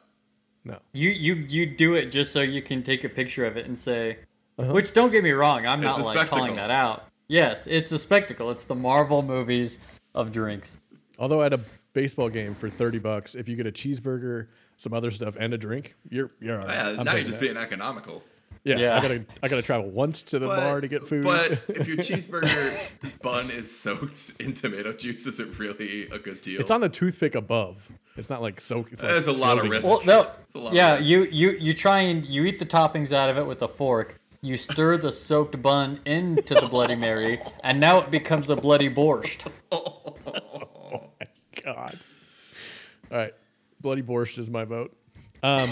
no. You you you do it just so you can take a picture of it and say, uh-huh. which don't get me wrong, I'm not a like calling that out. Yes, it's a spectacle. It's the Marvel movies of drinks. Although at a baseball game for 30 bucks, if you get a cheeseburger, some other stuff, and a drink, you're you're all right. Yeah, I'm now you're just that. being economical. Yeah, Yeah. I gotta I gotta travel once to the bar to get food. But if your cheeseburger's bun is soaked in tomato juice, is it really a good deal? it's on the toothpick above. It's not like soaked. It's like There's a lot of risk. Well, no, a lot of yeah, risk. you you you try and you eat the toppings out of it with a fork. You stir the soaked bun into the Bloody Mary, and now it becomes a bloody borscht. Oh my god. All right, bloody borscht is my vote. Um,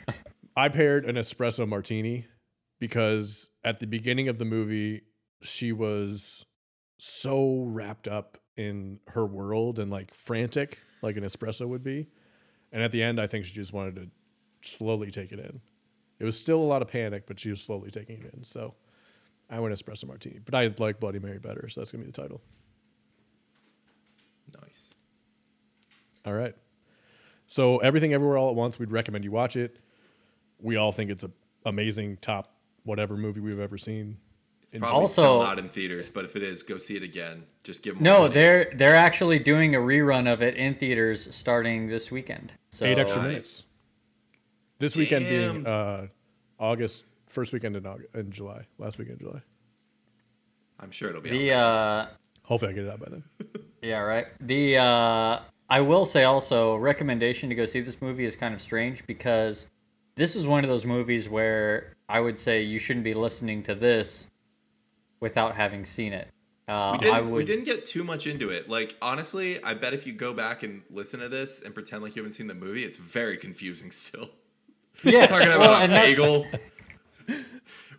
I paired an espresso martini because at the beginning of the movie, she was so wrapped up in her world and like frantic, like an espresso would be. And at the end, I think she just wanted to slowly take it in. It was still a lot of panic, but she was slowly taking it in. So I went espresso martini, but I like Bloody Mary better, so that's gonna be the title. Nice. All right. So everything everywhere all at once, we'd recommend you watch it. We all think it's a amazing top whatever movie we've ever seen. It's In- probably Also- still not in theaters, but if it is, go see it again. Just give them No, they're they're actually doing a rerun of it in theaters starting this weekend. So Eight extra Nice. minutes. This weekend being uh, August, first weekend in August, in July, last weekend in July. I'm sure it'll be. the out uh, Hopefully, I get it out by then. Yeah, right. The uh, I will say also recommendation to go see this movie is kind of strange because this is one of those movies where I would say you shouldn't be listening to this without having seen it. Uh, we, didn't, I we didn't get too much into it. Like honestly, I bet if you go back and listen to this and pretend like you haven't seen the movie, it's very confusing still. Yeah, Talking about well, bagel.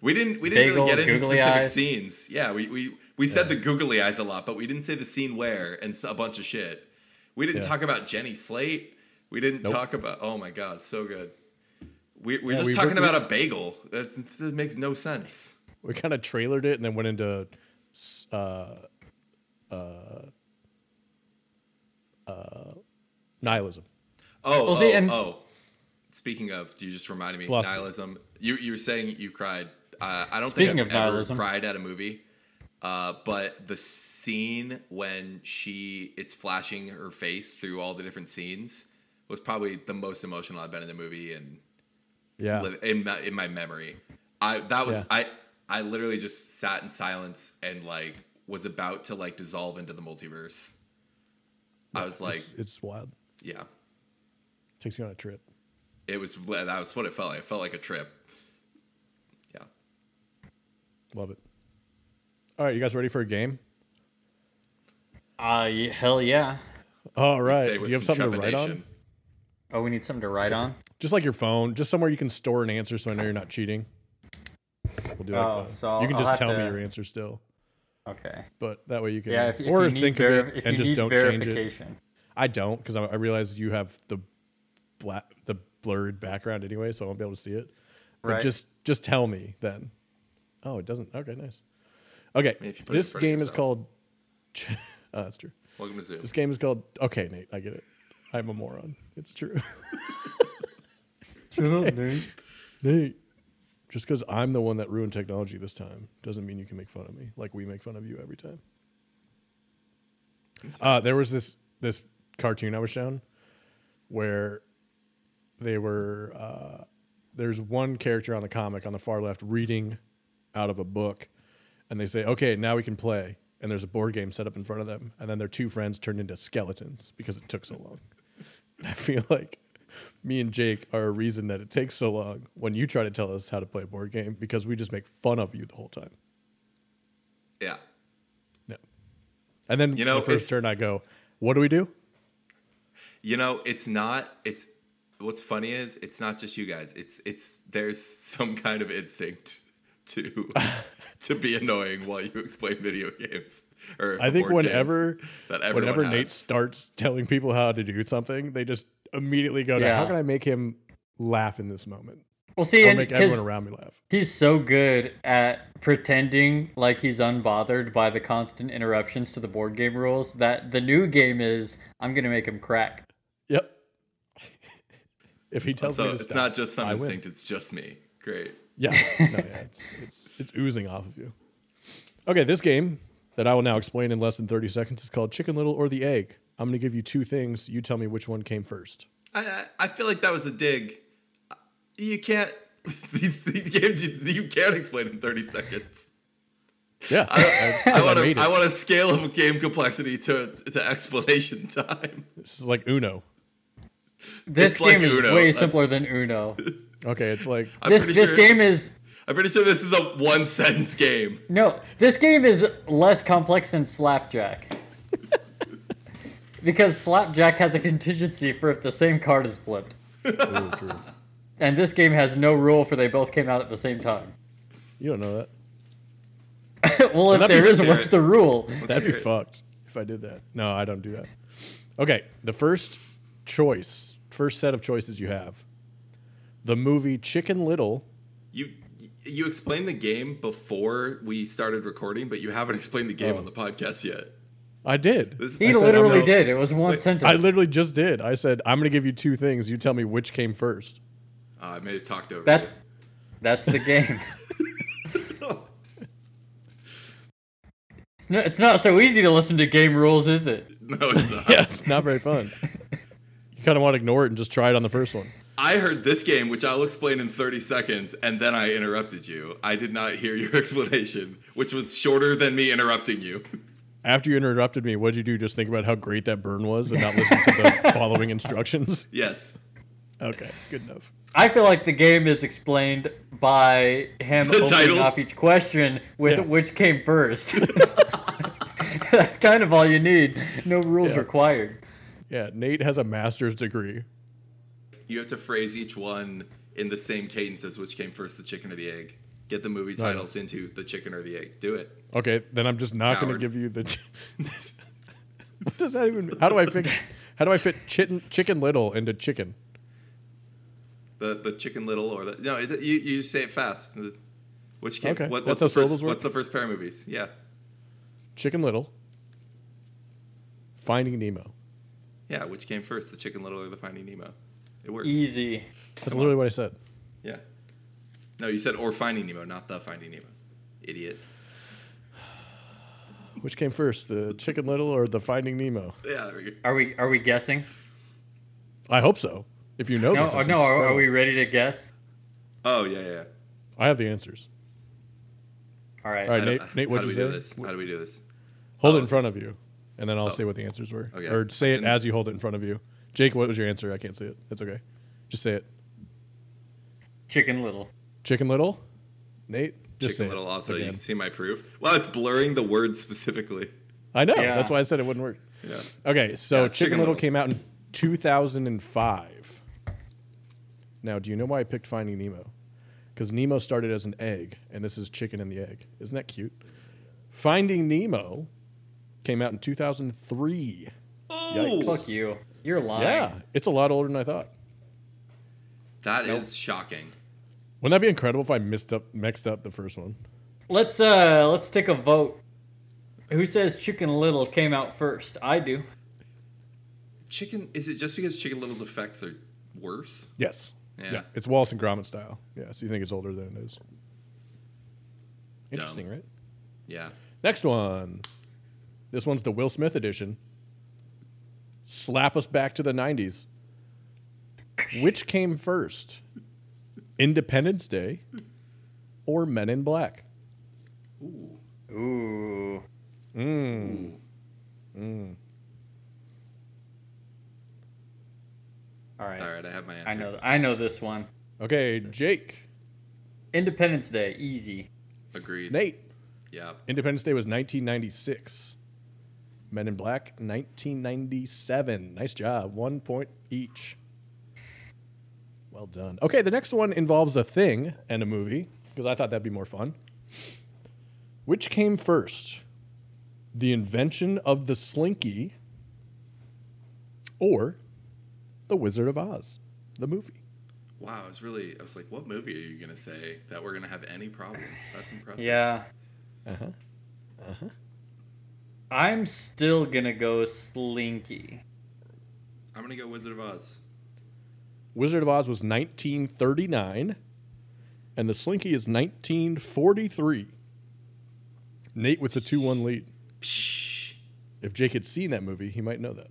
We didn't. We didn't Bagel, really get into specific eyes. scenes. Yeah, we we, we said the googly eyes a lot, but we didn't say the scene where and a bunch of shit. We didn't Yeah. talk about Jenny Slate. We didn't Nope. talk about. Oh my god, so good. We, we're Yeah, just we- talking we- about a bagel. That's, that makes no sense. We kind of trailered it and then went into uh, uh, uh, nihilism. Oh, Well, see, oh, and- oh. Speaking of, do you just reminded me Philosophy. nihilism. You you were saying you cried. Uh, I don't Speaking think of I've ever nihilism. cried at a movie. Uh, but the scene when she is flashing her face through all the different scenes was probably the most emotional I've been in the movie and Yeah. in my, in my memory. I that was Yeah. I I literally just sat in silence and like was about to like dissolve into the multiverse. I was like, it's, it's wild. yeah. Takes you on a trip. It was that was what it felt like. It felt like a trip. Yeah. Love it. All right, you guys ready for a game? Uh, y- hell yeah. All right. Do you have something to write on? Oh, we need something to write on. Just like your phone, just somewhere you can store an answer, so I know you're not cheating. We'll do like Oh, that. so you can I'll just have tell me your answer still, Okay. but that way you can Yeah, if, if or you need think verif- of it if and you just need don't change it. verification. I don't because I, I realize you have the black the blurred background anyway, so I won't be able to see it. But Right. just just tell me then. Oh, it doesn't. Okay, nice. Okay, mean, if you put it in this game is called. oh, that's true. Welcome to Zoom. This game is called. Okay, Nate, I get it. I'm a moron. It's true. Shut up, Nate. Nate, just because I'm the one that ruined technology this time doesn't mean you can make fun of me like we make fun of you every time. Uh, there was this this cartoon I was shown where they were uh, there's one character on the comic on the far left reading out of a book, and they say, "Okay, now we can play." And there's a board game set up in front of them, and then their two friends turned into skeletons because it took so long. And I feel like me and Jake are a reason that it takes so long when you try to tell us how to play a board game because we just make fun of you the whole time. Yeah. No. And then You know, the first turn I go, what do we do? You know, it's not it's what's funny is it's not just you guys. It's it's there's some kind of instinct to to be annoying while you explain video games. Or I think board whenever that everyone whenever Nate starts telling people how to do something, they just immediately go to how can I make him laugh in this moment? Well, see, Or and make 'cause everyone around me laugh. he's so good at pretending like he's unbothered by the constant interruptions to the board game rules that the new game is I'm gonna make him crack. Yep. if he tells so me to it's stop, not just some I win. instinct, it's just me. Great. Yeah, no, yeah, it's, it's it's oozing off of you. Okay, this game that I will now explain in less than thirty seconds is called Chicken Little or the Egg. I'm going to give you two things. You tell me which one came first. I I, I feel like that was a dig. Uh, you can't these, these games you, you can't explain in 30 seconds. Yeah, I I, want made a. I want a scale of game complexity to to explanation time. this is like Uno. This It's like game is Uno, way that's- simpler than Uno. Okay, it's like I'm this this sure- game is I'm pretty sure this is a one sentence game. no. This game is less complex than Slapjack. because Slapjack has a contingency for if the same card is flipped, and this game has no rule for they both came out at the same time. You don't know that. well, if that'd there be is, fair. what's the rule? That'd be it. fucked if I did that. No, I don't do that. Okay, the first choice, first set of choices you have the movie Chicken Little. You you explained the game before we started recording, but you haven't explained the game Oh. on the podcast yet. I did. This- He I literally no- did. It was one Wait, sentence. I literally just did. I said I'm going to give you two things. You tell me which came first. Uh, I may have talked over. That's that's the game. It's not, it's not so easy to listen to game rules, is it? no, it's not. Yeah, it's not very fun. You kind of want to ignore it and just try it on the first one. I heard this game, which I'll explain in 30 seconds, and then I interrupted you. I did not hear your explanation, which was shorter than me interrupting you. After you interrupted me, what'd you do? Just think about how great that burn was and not listen to the following instructions? Yes. Okay, good enough. I feel like the game is explained by him The opening title? off each question with Yeah. which came first. That's kind of all you need. No rules Yeah. required. Yeah, Nate has a master's degree. You have to phrase each one in the same cadence as which came first, the chicken or the egg. Get the movie Right. titles into the chicken or the egg. Do it. Okay, then I'm just not going to give you the. what does that even? How do I fix? How do I fit chicken Chicken Little into chicken? The the chicken little or the no, it, you you just say it fast. Which came? Okay, What, what's the first? What's the first pair of movies? Yeah, Chicken Little. Finding Nemo. yeah. Which came first, the chicken little or the Finding Nemo? It works. Easy. That's literally what I said. Yeah. No, you said or Finding Nemo, not the Finding Nemo. Idiot. Which came first, the Chicken Little or the Finding Nemo? Yeah, there we go. Are we are we guessing? I hope so. If you know No, this, oh, no. Are, are we ready to guess? Oh yeah, yeah. I have the answers. All right. All right, Nate. Nate, what'd do you we say? do this? How do we do this? Hold it Oh. in front of you, and then I'll oh. say what the answers were. Okay. Or say it And- as you hold it in front of you. Jake, what was your answer? I can't see it. That's okay. Just say it. Chicken Little. Chicken Little. Nate. Just Chicken Little. it Also, you can see my proof. Well, it's blurring the words specifically. I know. Yeah. That's why I said it wouldn't work. Yeah. Okay, so Yeah, Chicken, Chicken Little Little. came out in 2005. Now, do you know why I picked Finding Nemo? Because Nemo started as an egg, and this is chicken and the egg. Isn't that cute? Finding Nemo came out in 2003. Oh, Fuck you. You're lying. Yeah, it's a lot older than I thought. that is shocking. Wouldn't that be incredible if I mixed up mixed up the first one? Let's uh let's take a vote. Who says Chicken Little came out first? I do. Chicken. Is it just because Chicken Little's effects are worse? Yes. Yeah. It's Wallace and Gromit style. Yeah, so you think it's older than it is. Interesting, right? Yeah. Next one. This one's the Will Smith edition. Slap us back to the 90s. Which came first? Independence Day or Men in Black? Ooh. Ooh. Mm. Mm. All right. All right, I have my answer. I know I know this one. Okay, Jake. Independence Day, easy. Agreed. Nate. Yeah. Independence Day was 1996. Men in Black, 1997. Nice job. One point each. Well done. Okay, the next one involves a thing and a movie because I thought that'd be more fun. Which came first? The invention of the slinky or The Wizard of Oz, the movie? Wow. I was really. I was like, what movie are you gonna say that we're gonna have any problem? That's impressive. Yeah. Uh-huh. Uh-huh. I'm still gonna go Slinky. I'm gonna go Wizard of Oz. Wizard of Oz was 1939, and the Slinky is 1943. Nate with the 2 1 lead. If Jake had seen that movie, he might know that.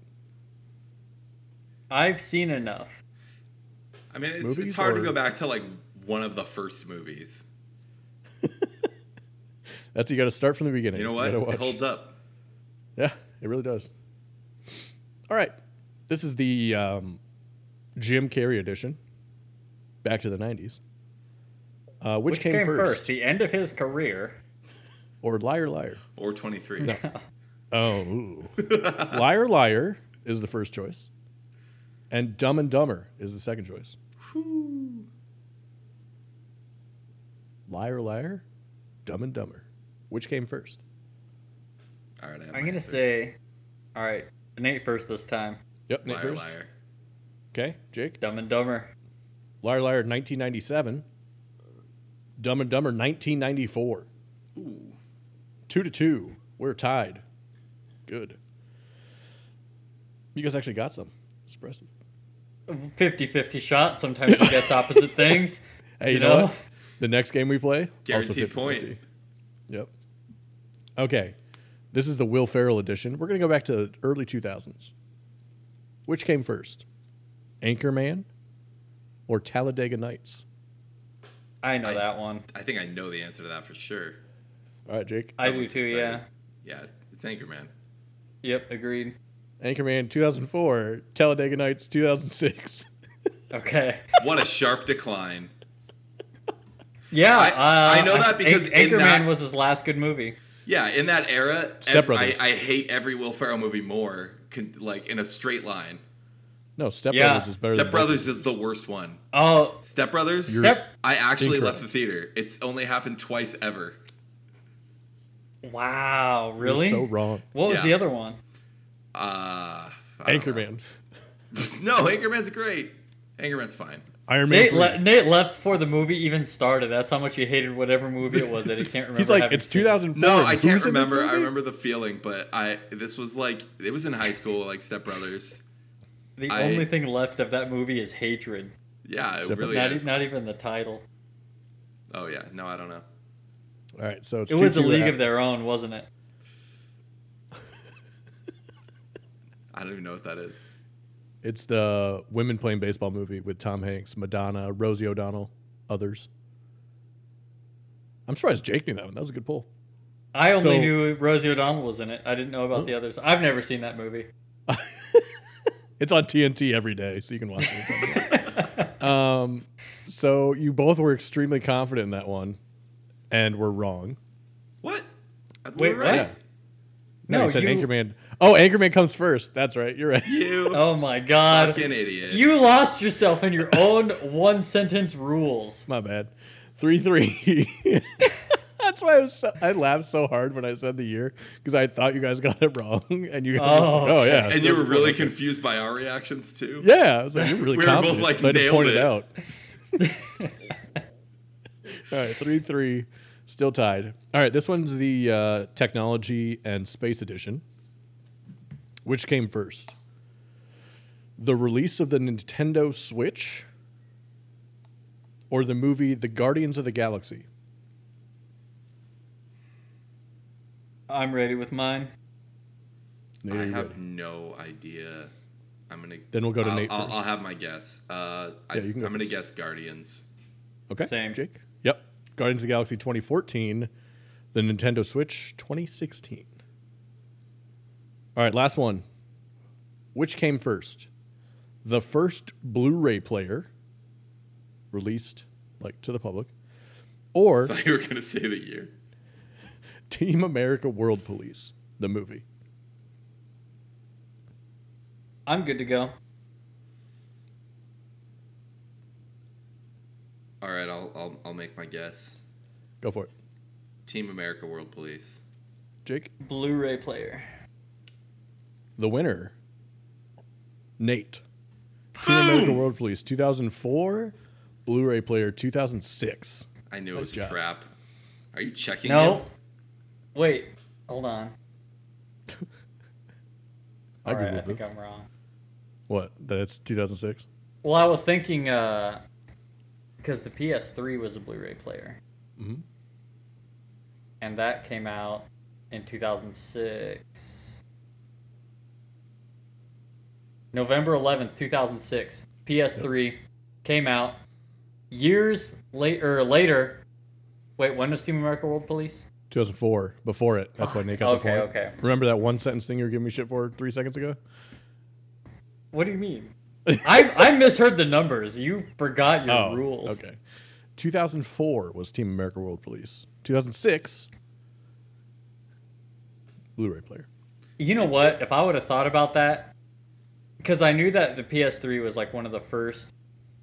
I've seen enough. I mean, it's, Movies it's hard to go back to like one of the first movies. That's you got to start from the beginning. You know what? gotta It holds up. Yeah, it really does. All right. This is the um, Jim Carrey edition. Back to the 90s. Uh, which, Which came, first? The end of his career. Or Liar Liar? Or 23. Oh. ooh. Liar Liar is the first choice. And Dumb and Dumber is the second choice. Liar Liar, Dumb and Dumber. Which came first? All right. I I'm gonna answer. say, all right, Nate first this time. Yep, Nate liar, first. liar. Okay, Jake. Dumb and Dumber. Liar Liar 1997. Dumb and Dumber 1994. Ooh. Two to two. We're tied. Good. You guys actually got some. It's impressive. 50-50 shot. Sometimes you guess opposite things. Hey, you, You know, know? what? The next game we play, also Guaranteed 50-50. point. Yep. Okay. This is the Will Ferrell edition. We're going to go back to the early 2000s. Which came first? Anchorman or Talladega Nights? I know I- that one. I think I know the answer to that for sure. All right, Jake. I do Everyone's too. excited. Yeah. Yeah, it's Anchorman. Yep. Agreed. Anchorman 2004, Talladega Nights 2006. Okay. What a sharp decline. Yeah. I- uh, I know that because in Anchorman that- was his last good movie. Yeah, in that era, Step ev- I, I hate every Will Ferrell movie more, con- like in a straight line. No, Step Yeah. Brothers is better Step than Brothers is the worst one. Oh, Step Brothers, Step. I actually Incorrect. left the theater. It's only happened twice ever. Wow. Really? You're so wrong. What was Yeah. the other one? Uh, I don't know. Anchorman. No, Anchorman's great. Anchorman's fine. Iron Man. Nate, 3. le- Nate left before the movie even started. That's how much he hated whatever movie it was that he can't remember. He's like, having it's seen. 2004. No, I can't in this remember. I movie?" remember the feeling, but I this was like it was in high school, like Step Brothers. The I- only thing left of that movie is hatred. Yeah, it Step really Not, is. not even the title. Oh yeah, no, I don't know. All right, so it's It was a 2-2 league of their own, wasn't it? I don't even know what that is. It's the women playing baseball movie with Tom Hanks, Madonna, Rosie O'Donnell, others. I'm surprised Jake knew that one. That was a good pull. I only So- knew Rosie O'Donnell was in it. I didn't know about the others. I've never seen that movie. It's on TNT every day, so you can watch it. um, so you both were extremely confident in that one, and were wrong. What? Wait, right. what? No, No, you said you- Anchorman. Oh, Anchorman comes first. That's right. You're right. You Oh my god. fucking idiot. You lost yourself in your own one sentence rules. My bad. Three three. That's why I was. So, I laughed so hard when I said the year because I thought you guys got it wrong, and you guys. Oh, Oh, oh yeah. and you were really confused by our reactions too. Yeah, I was like, you're really We were both, like, so I nailed point it, it. out. All right, three three, still tied. All right, this one's the uh, technology and space edition. Which came first? The release of the Nintendo Switch, or the movie The Guardians of the Galaxy? I'm ready with mine. Nate, I are have ready? no idea. I'm gonna. Then we'll go to I'll, Nate I'll. I'll have my guess. Uh, I, Yeah, you can go I'm gonna guess Guardians. Okay. Same. Jake. Yep. Guardians of the Galaxy 2014, the Nintendo Switch 2016. All right, last one. Which came first? The first Blu-ray player released like to the public or I thought you were gonna say the year. Team America World Police, the movie. I'm good to go. All right, I'll, I'll I'll make my guess. Go for it. Team America World Police. Jake, Blu-ray player. The winner. Nate. Team America World Police 2004, Blu-ray player 2006. I knew it Nice was a job. trap. Are you checking? No. him? Wait. Hold on. I All right, I think this. I'm wrong. What? That it's 2006. Well, I was thinking uh because the PS3 was a Blu-ray player. Mhm. And that came out in 2006. November 11th, 2006. PS3 came out years later later. Wait, when was Team America World Police? 2004. Before it. That's why Nate got Okay, the point. okay. Remember that one sentence thing you were giving me shit for three seconds ago? What do you mean? I I misheard the numbers. You forgot your oh, rules. Oh, Okay. 2004 was Team America World Police. 2006, Blu-ray player. You know what? If I would have thought about that, because I knew that the PS3 was like one of the first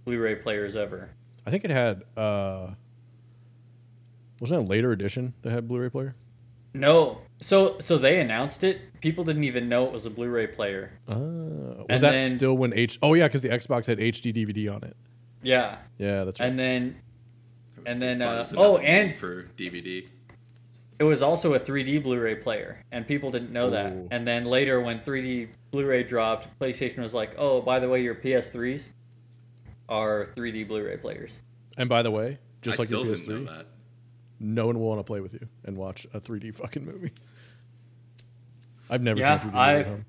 Blu-ray players ever. I think it had. uh Wasn't it a later edition that had Blu-ray player? No, so so they announced it. People didn't even know it was a Blu-ray player. Uh, was And that then- still when H? Oh yeah, because the Xbox had HD DVD on it. Yeah, Yeah, that's right. and then And then, Just thought it uh, oh, and- for DVD. It was also a 3D Blu-ray player, and people didn't know that. And then later, when 3D Blu-ray dropped, PlayStation was like, "Oh, by the way, your PS3s are 3D Blu-ray players." and by the way, just I like still your didn't know PS3, that. no one will want to play with you and watch a 3D fucking movie. I've never Yeah, seen 3D movie at I've- home.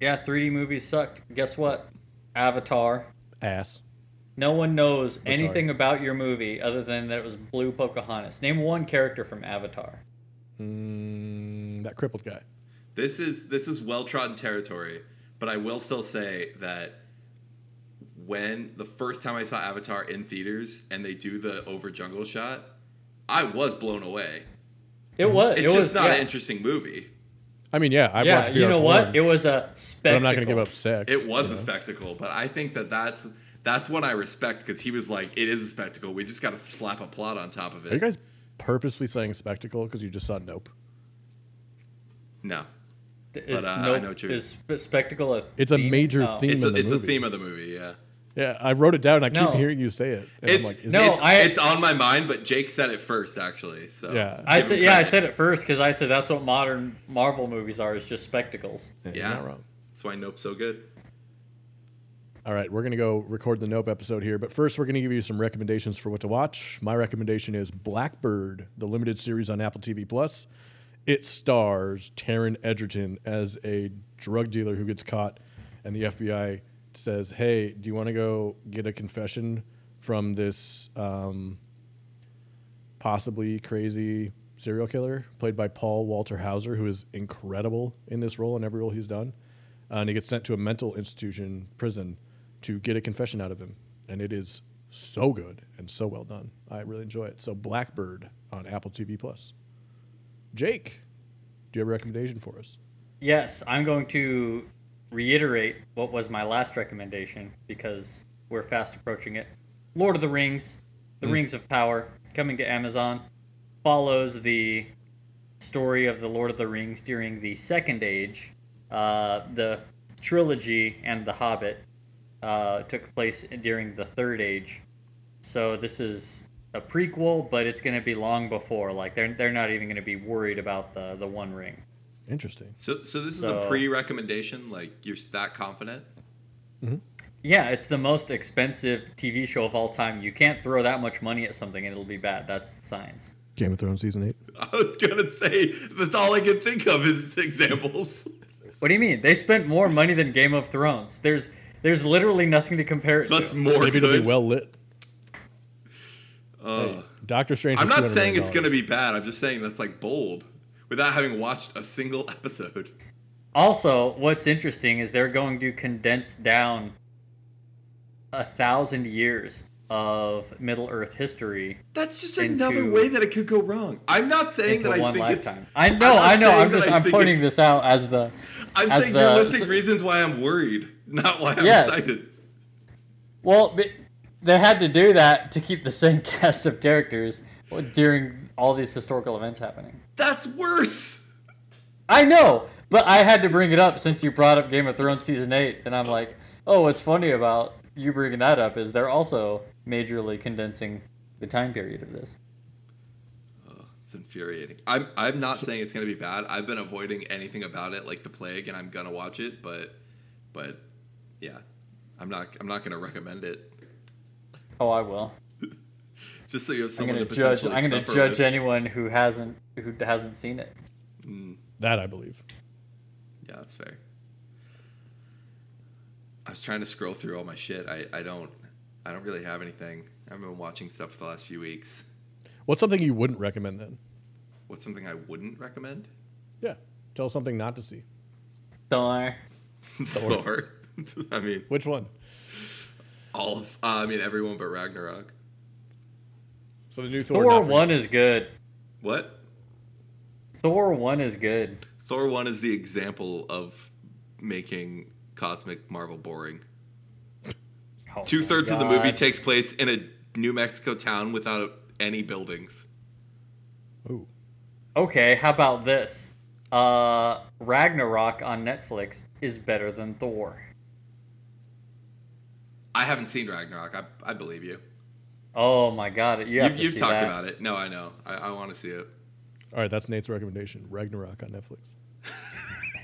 Yeah, 3D movies sucked. Guess what? Avatar. ass. No one knows anything about your movie other than that it was blue Pocahontas. Name one character from Avatar. Mm, that crippled guy. This is this is well trodden territory, but I will still say that when the first time I saw Avatar in theaters and they do the over jungle shot, I was blown away. It was. It's it just was, not yeah. an interesting movie. I mean, yeah, I've Yeah, watched VR you know porn, what? It was a but spectacle. I'm not going to give up sex. It was you a spectacle, but I think that that's that's one I respect because he was like, "It is a spectacle. We just got to slap a plot on top of Are you it." guys purposely saying spectacle because you just saw Nope? No, Is, uh, I know what you're- is spectacle a It's a theme? major No. theme. it's of a, the it's a movie. theme of the movie. Yeah, Yeah, I wrote it down. and I keep hearing you say it. And it's I'm like, is No, it- it's, I- it's on my mind, but Jake said it first actually. So Yeah. I give said, him yeah, I credit. said it first because I said that's what modern Marvel movies are, is just spectacles. Yeah, you're Yeah. not wrong. That's why Nope's so good. All right, we're gonna go record the Nope episode here, but first we're gonna give you some recommendations for what to watch. My recommendation is Blackbird, the limited series on Apple TV Plus. It stars Taron Egerton as a drug dealer who gets caught, and the FBI says, "Hey, do you want to go get a confession from this um, possibly crazy serial killer played by Paul Walter Hauser, who is incredible in this role and every role he's done?" Uh, and he gets sent to a mental institution prison to get a confession out of him, and it is so good and so well done. I really enjoy it. So Blackbird on Apple TV Plus. Jake, do you have a recommendation for us? Yes, I'm going to reiterate what was my last recommendation because we're fast approaching it. Lord of the Rings, The Rings of Power, coming to Amazon, follows the story of the Lord of the Rings during the Second Age. Uh, the trilogy and The Hobbit uh, took place during the Third Age. So this is a prequel, but it's going to be long before. Like they're they're not even going to be worried about the the One Ring. Interesting. So so this is So- a pre-recommendation. Like you're that confident? Yeah, it's the most expensive TV show of all time. You can't throw that much money at something and it'll be bad. That's science. Game of Thrones season eight. I was gonna say that's all I can think of is examples. What do you mean? They spent more money than Game of Thrones. There's there's literally nothing to compare it That's to. more Maybe it'll be well lit. Ugh. Doctor Strange. I'm not saying it's gonna be bad. I'm just saying that's like bold, without having watched a single episode. Also, what's interesting is they're going to condense down a thousand years of Middle Earth history That's just another way that it could go wrong. I'm not saying that I think lifetime. it's. I know, I know. I'm just I'm pointing this out as the I'm as saying the- you're listing reasons why I'm worried, not why I'm Yes. excited. Well, they had to do that to keep the same cast of characters during all these historical events happening. That's worse. I know, but I had to bring it up since you brought up Game of Thrones season eight, and I'm like, oh, what's funny about you bringing that up is they're also majorly condensing the time period of this. It's infuriating. I'm I'm not saying it's gonna be bad. I've been avoiding anything about it like the plague, and I'm gonna watch it. But but yeah, I'm not I'm not gonna recommend it. Oh, I will. Just so you have I'm gonna to judge. I'm gonna judge with. anyone who hasn't who hasn't seen it. Hmm. That I believe. Yeah, that's fair. I was trying to scroll through all my shit. I, I don't I don't really have anything. I've been watching stuff for the last few weeks. What's something you wouldn't recommend then? What's something I wouldn't recommend? Yeah. Tell something not to see. Thor. Thor. I mean, Which one? all of. Uh, I mean, everyone but Ragnarok. So the new Thor. Thor not for you. one is good. What? Thor one is good. Thor one is the example of making cosmic Marvel boring. Oh Two my thirds of the movie takes place in a New Mexico town without any buildings. Ooh. Okay, how about this? Uh, Ragnarok on Netflix is better than Thor. I haven't seen Ragnarok. I, I believe you. Oh my god, you have You've, to you've see talked that. about it. No, I know. I, I want to see it. All right, that's Nate's recommendation. Ragnarok on Netflix.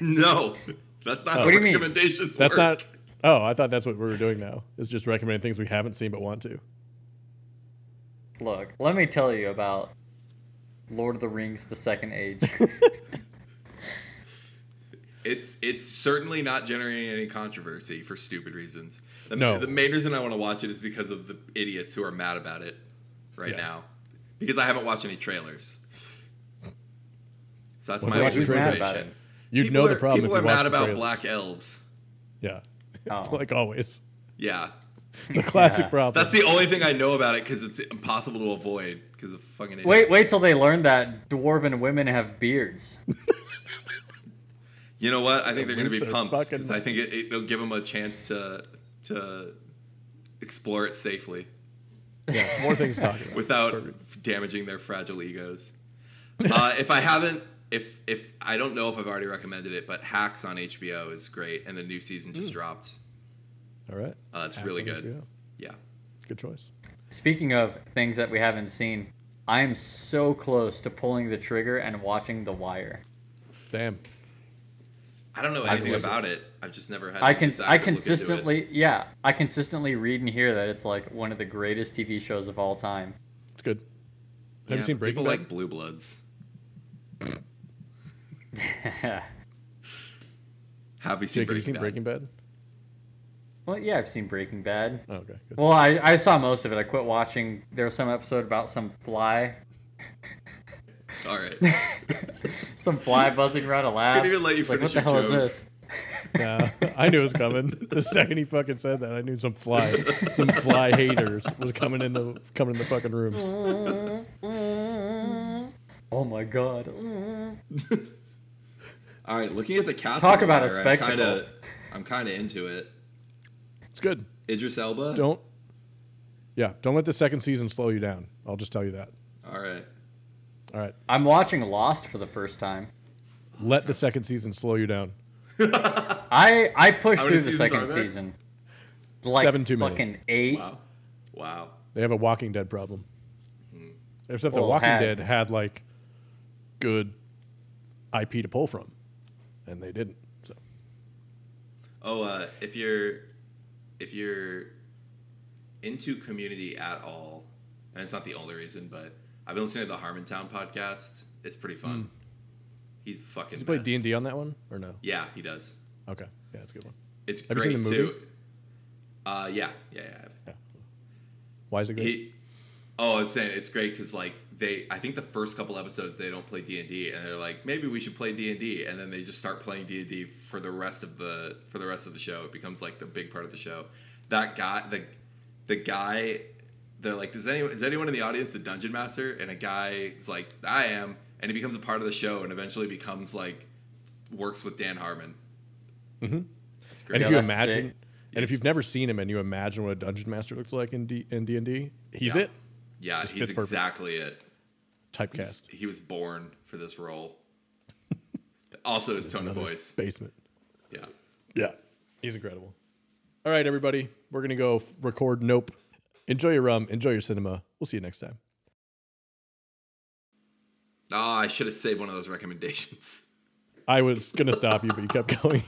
No, that's not Oh. how What do you mean? recommendations That's work. not. Oh, I thought that's what we were doing now. It's just recommending things we haven't seen but want to. Look, let me tell you about Lord of the Rings: The Second Age. It's it's certainly not generating any controversy for stupid reasons. The, No. the main reason I want to watch it is because of the idiots who are mad about it right Yeah. now. Because I haven't watched any trailers. So that's Well, my you watch the Who's mad about it? You'd People know the problem People if you watched mad about trailers. black elves. Yeah, Oh. like always. Yeah. The classic Yeah. problem. That's the only thing I know about it because it's impossible to avoid because of fucking idiots. Wait, wait till they learn that dwarven women have beards. You know what? I think they're going to be pumped because I think it, it'll give them a chance to to explore it safely yeah, more things to talk about. without Perfect. damaging their fragile egos. uh, if I haven't, if if I don't know if I've already recommended it, but Hacks on HBO is great, and the new season just dropped. All right. Uh, it's Hacks really good. HBO. Yeah. Good choice. Speaking of things that we haven't seen, I am so close to pulling the trigger and watching The Wire. Damn. I don't know anything listened- about it. I've just never had. I can desire I to look into it. consistently yeah I consistently read and hear that it's like one of the greatest TV shows of all time. It's good. Have Yeah, you seen Breaking People Bad? like Blue Bloods. Have you seen Jake, have you Breaking seen Bad? Breaking Bad? well, yeah, I've seen Breaking Bad. Oh, okay. Good. Well, I, I saw most of it. I quit watching. There was some episode about some fly, All right. some fly buzzing around a lab. Couldn't even let you It's like, what finish the your hell joke. is this? Yeah, I knew it was coming. The second he fucking said that, I knew some fly, some fly haters was coming in the coming in the fucking room. Oh my god! All right. Looking at the cast. Talk of The about a spectacle. I'm kind of, I'm kind of into it. It's good. Idris Elba. Don't. Yeah, don't let the second season slow you down. I'll just tell you that. All right. All right, I'm watching Lost for the first time. let the second season slow you down. I I pushed through the second season. Like Seven too many. eight. Wow. Wow. They have a Walking Dead problem. Hmm. Except the Walking had- Dead had like good IP to pull from, and they didn't. So Oh, uh, if you're if you're into community at all, and it's not the only reason, but I've been listening to the Harmontown podcast. It's pretty fun. He's fucking. does he play. D and D on that one or no? Yeah, he does. Okay, yeah, that's a good one. It's Have you great seen the movie? too. Uh, yeah, yeah, yeah. Have. Why is it good? He, oh, I was saying it's great because like they, I think the first couple episodes they don't play D and D, and they're like maybe we should play D and D, and then they just start playing D and D for the rest of the for the rest of the show. It becomes like the big part of the show. That guy, the the guy, they're like, does anyone is anyone in the audience a dungeon master? And a guy is like, I am, and he becomes a part of the show, and eventually becomes like works with Dan Harmon. Mm-hmm. That's and great. if Yeah, you that's imagine, sick. and if you've never seen him, and you imagine what a dungeon master looks like in D in D and D, he's Yeah. it. Yeah, Just he's fits perfect. exactly it. Typecast. He was born for this role. also, his tone of Another voice. Basement. Yeah. Yeah, he's incredible. All right, everybody, we're gonna go f- record. Nope. Enjoy your rum. Enjoy your cinema. We'll see you next time. Oh, I should have saved one of those recommendations. I was gonna stop you, but you kept going.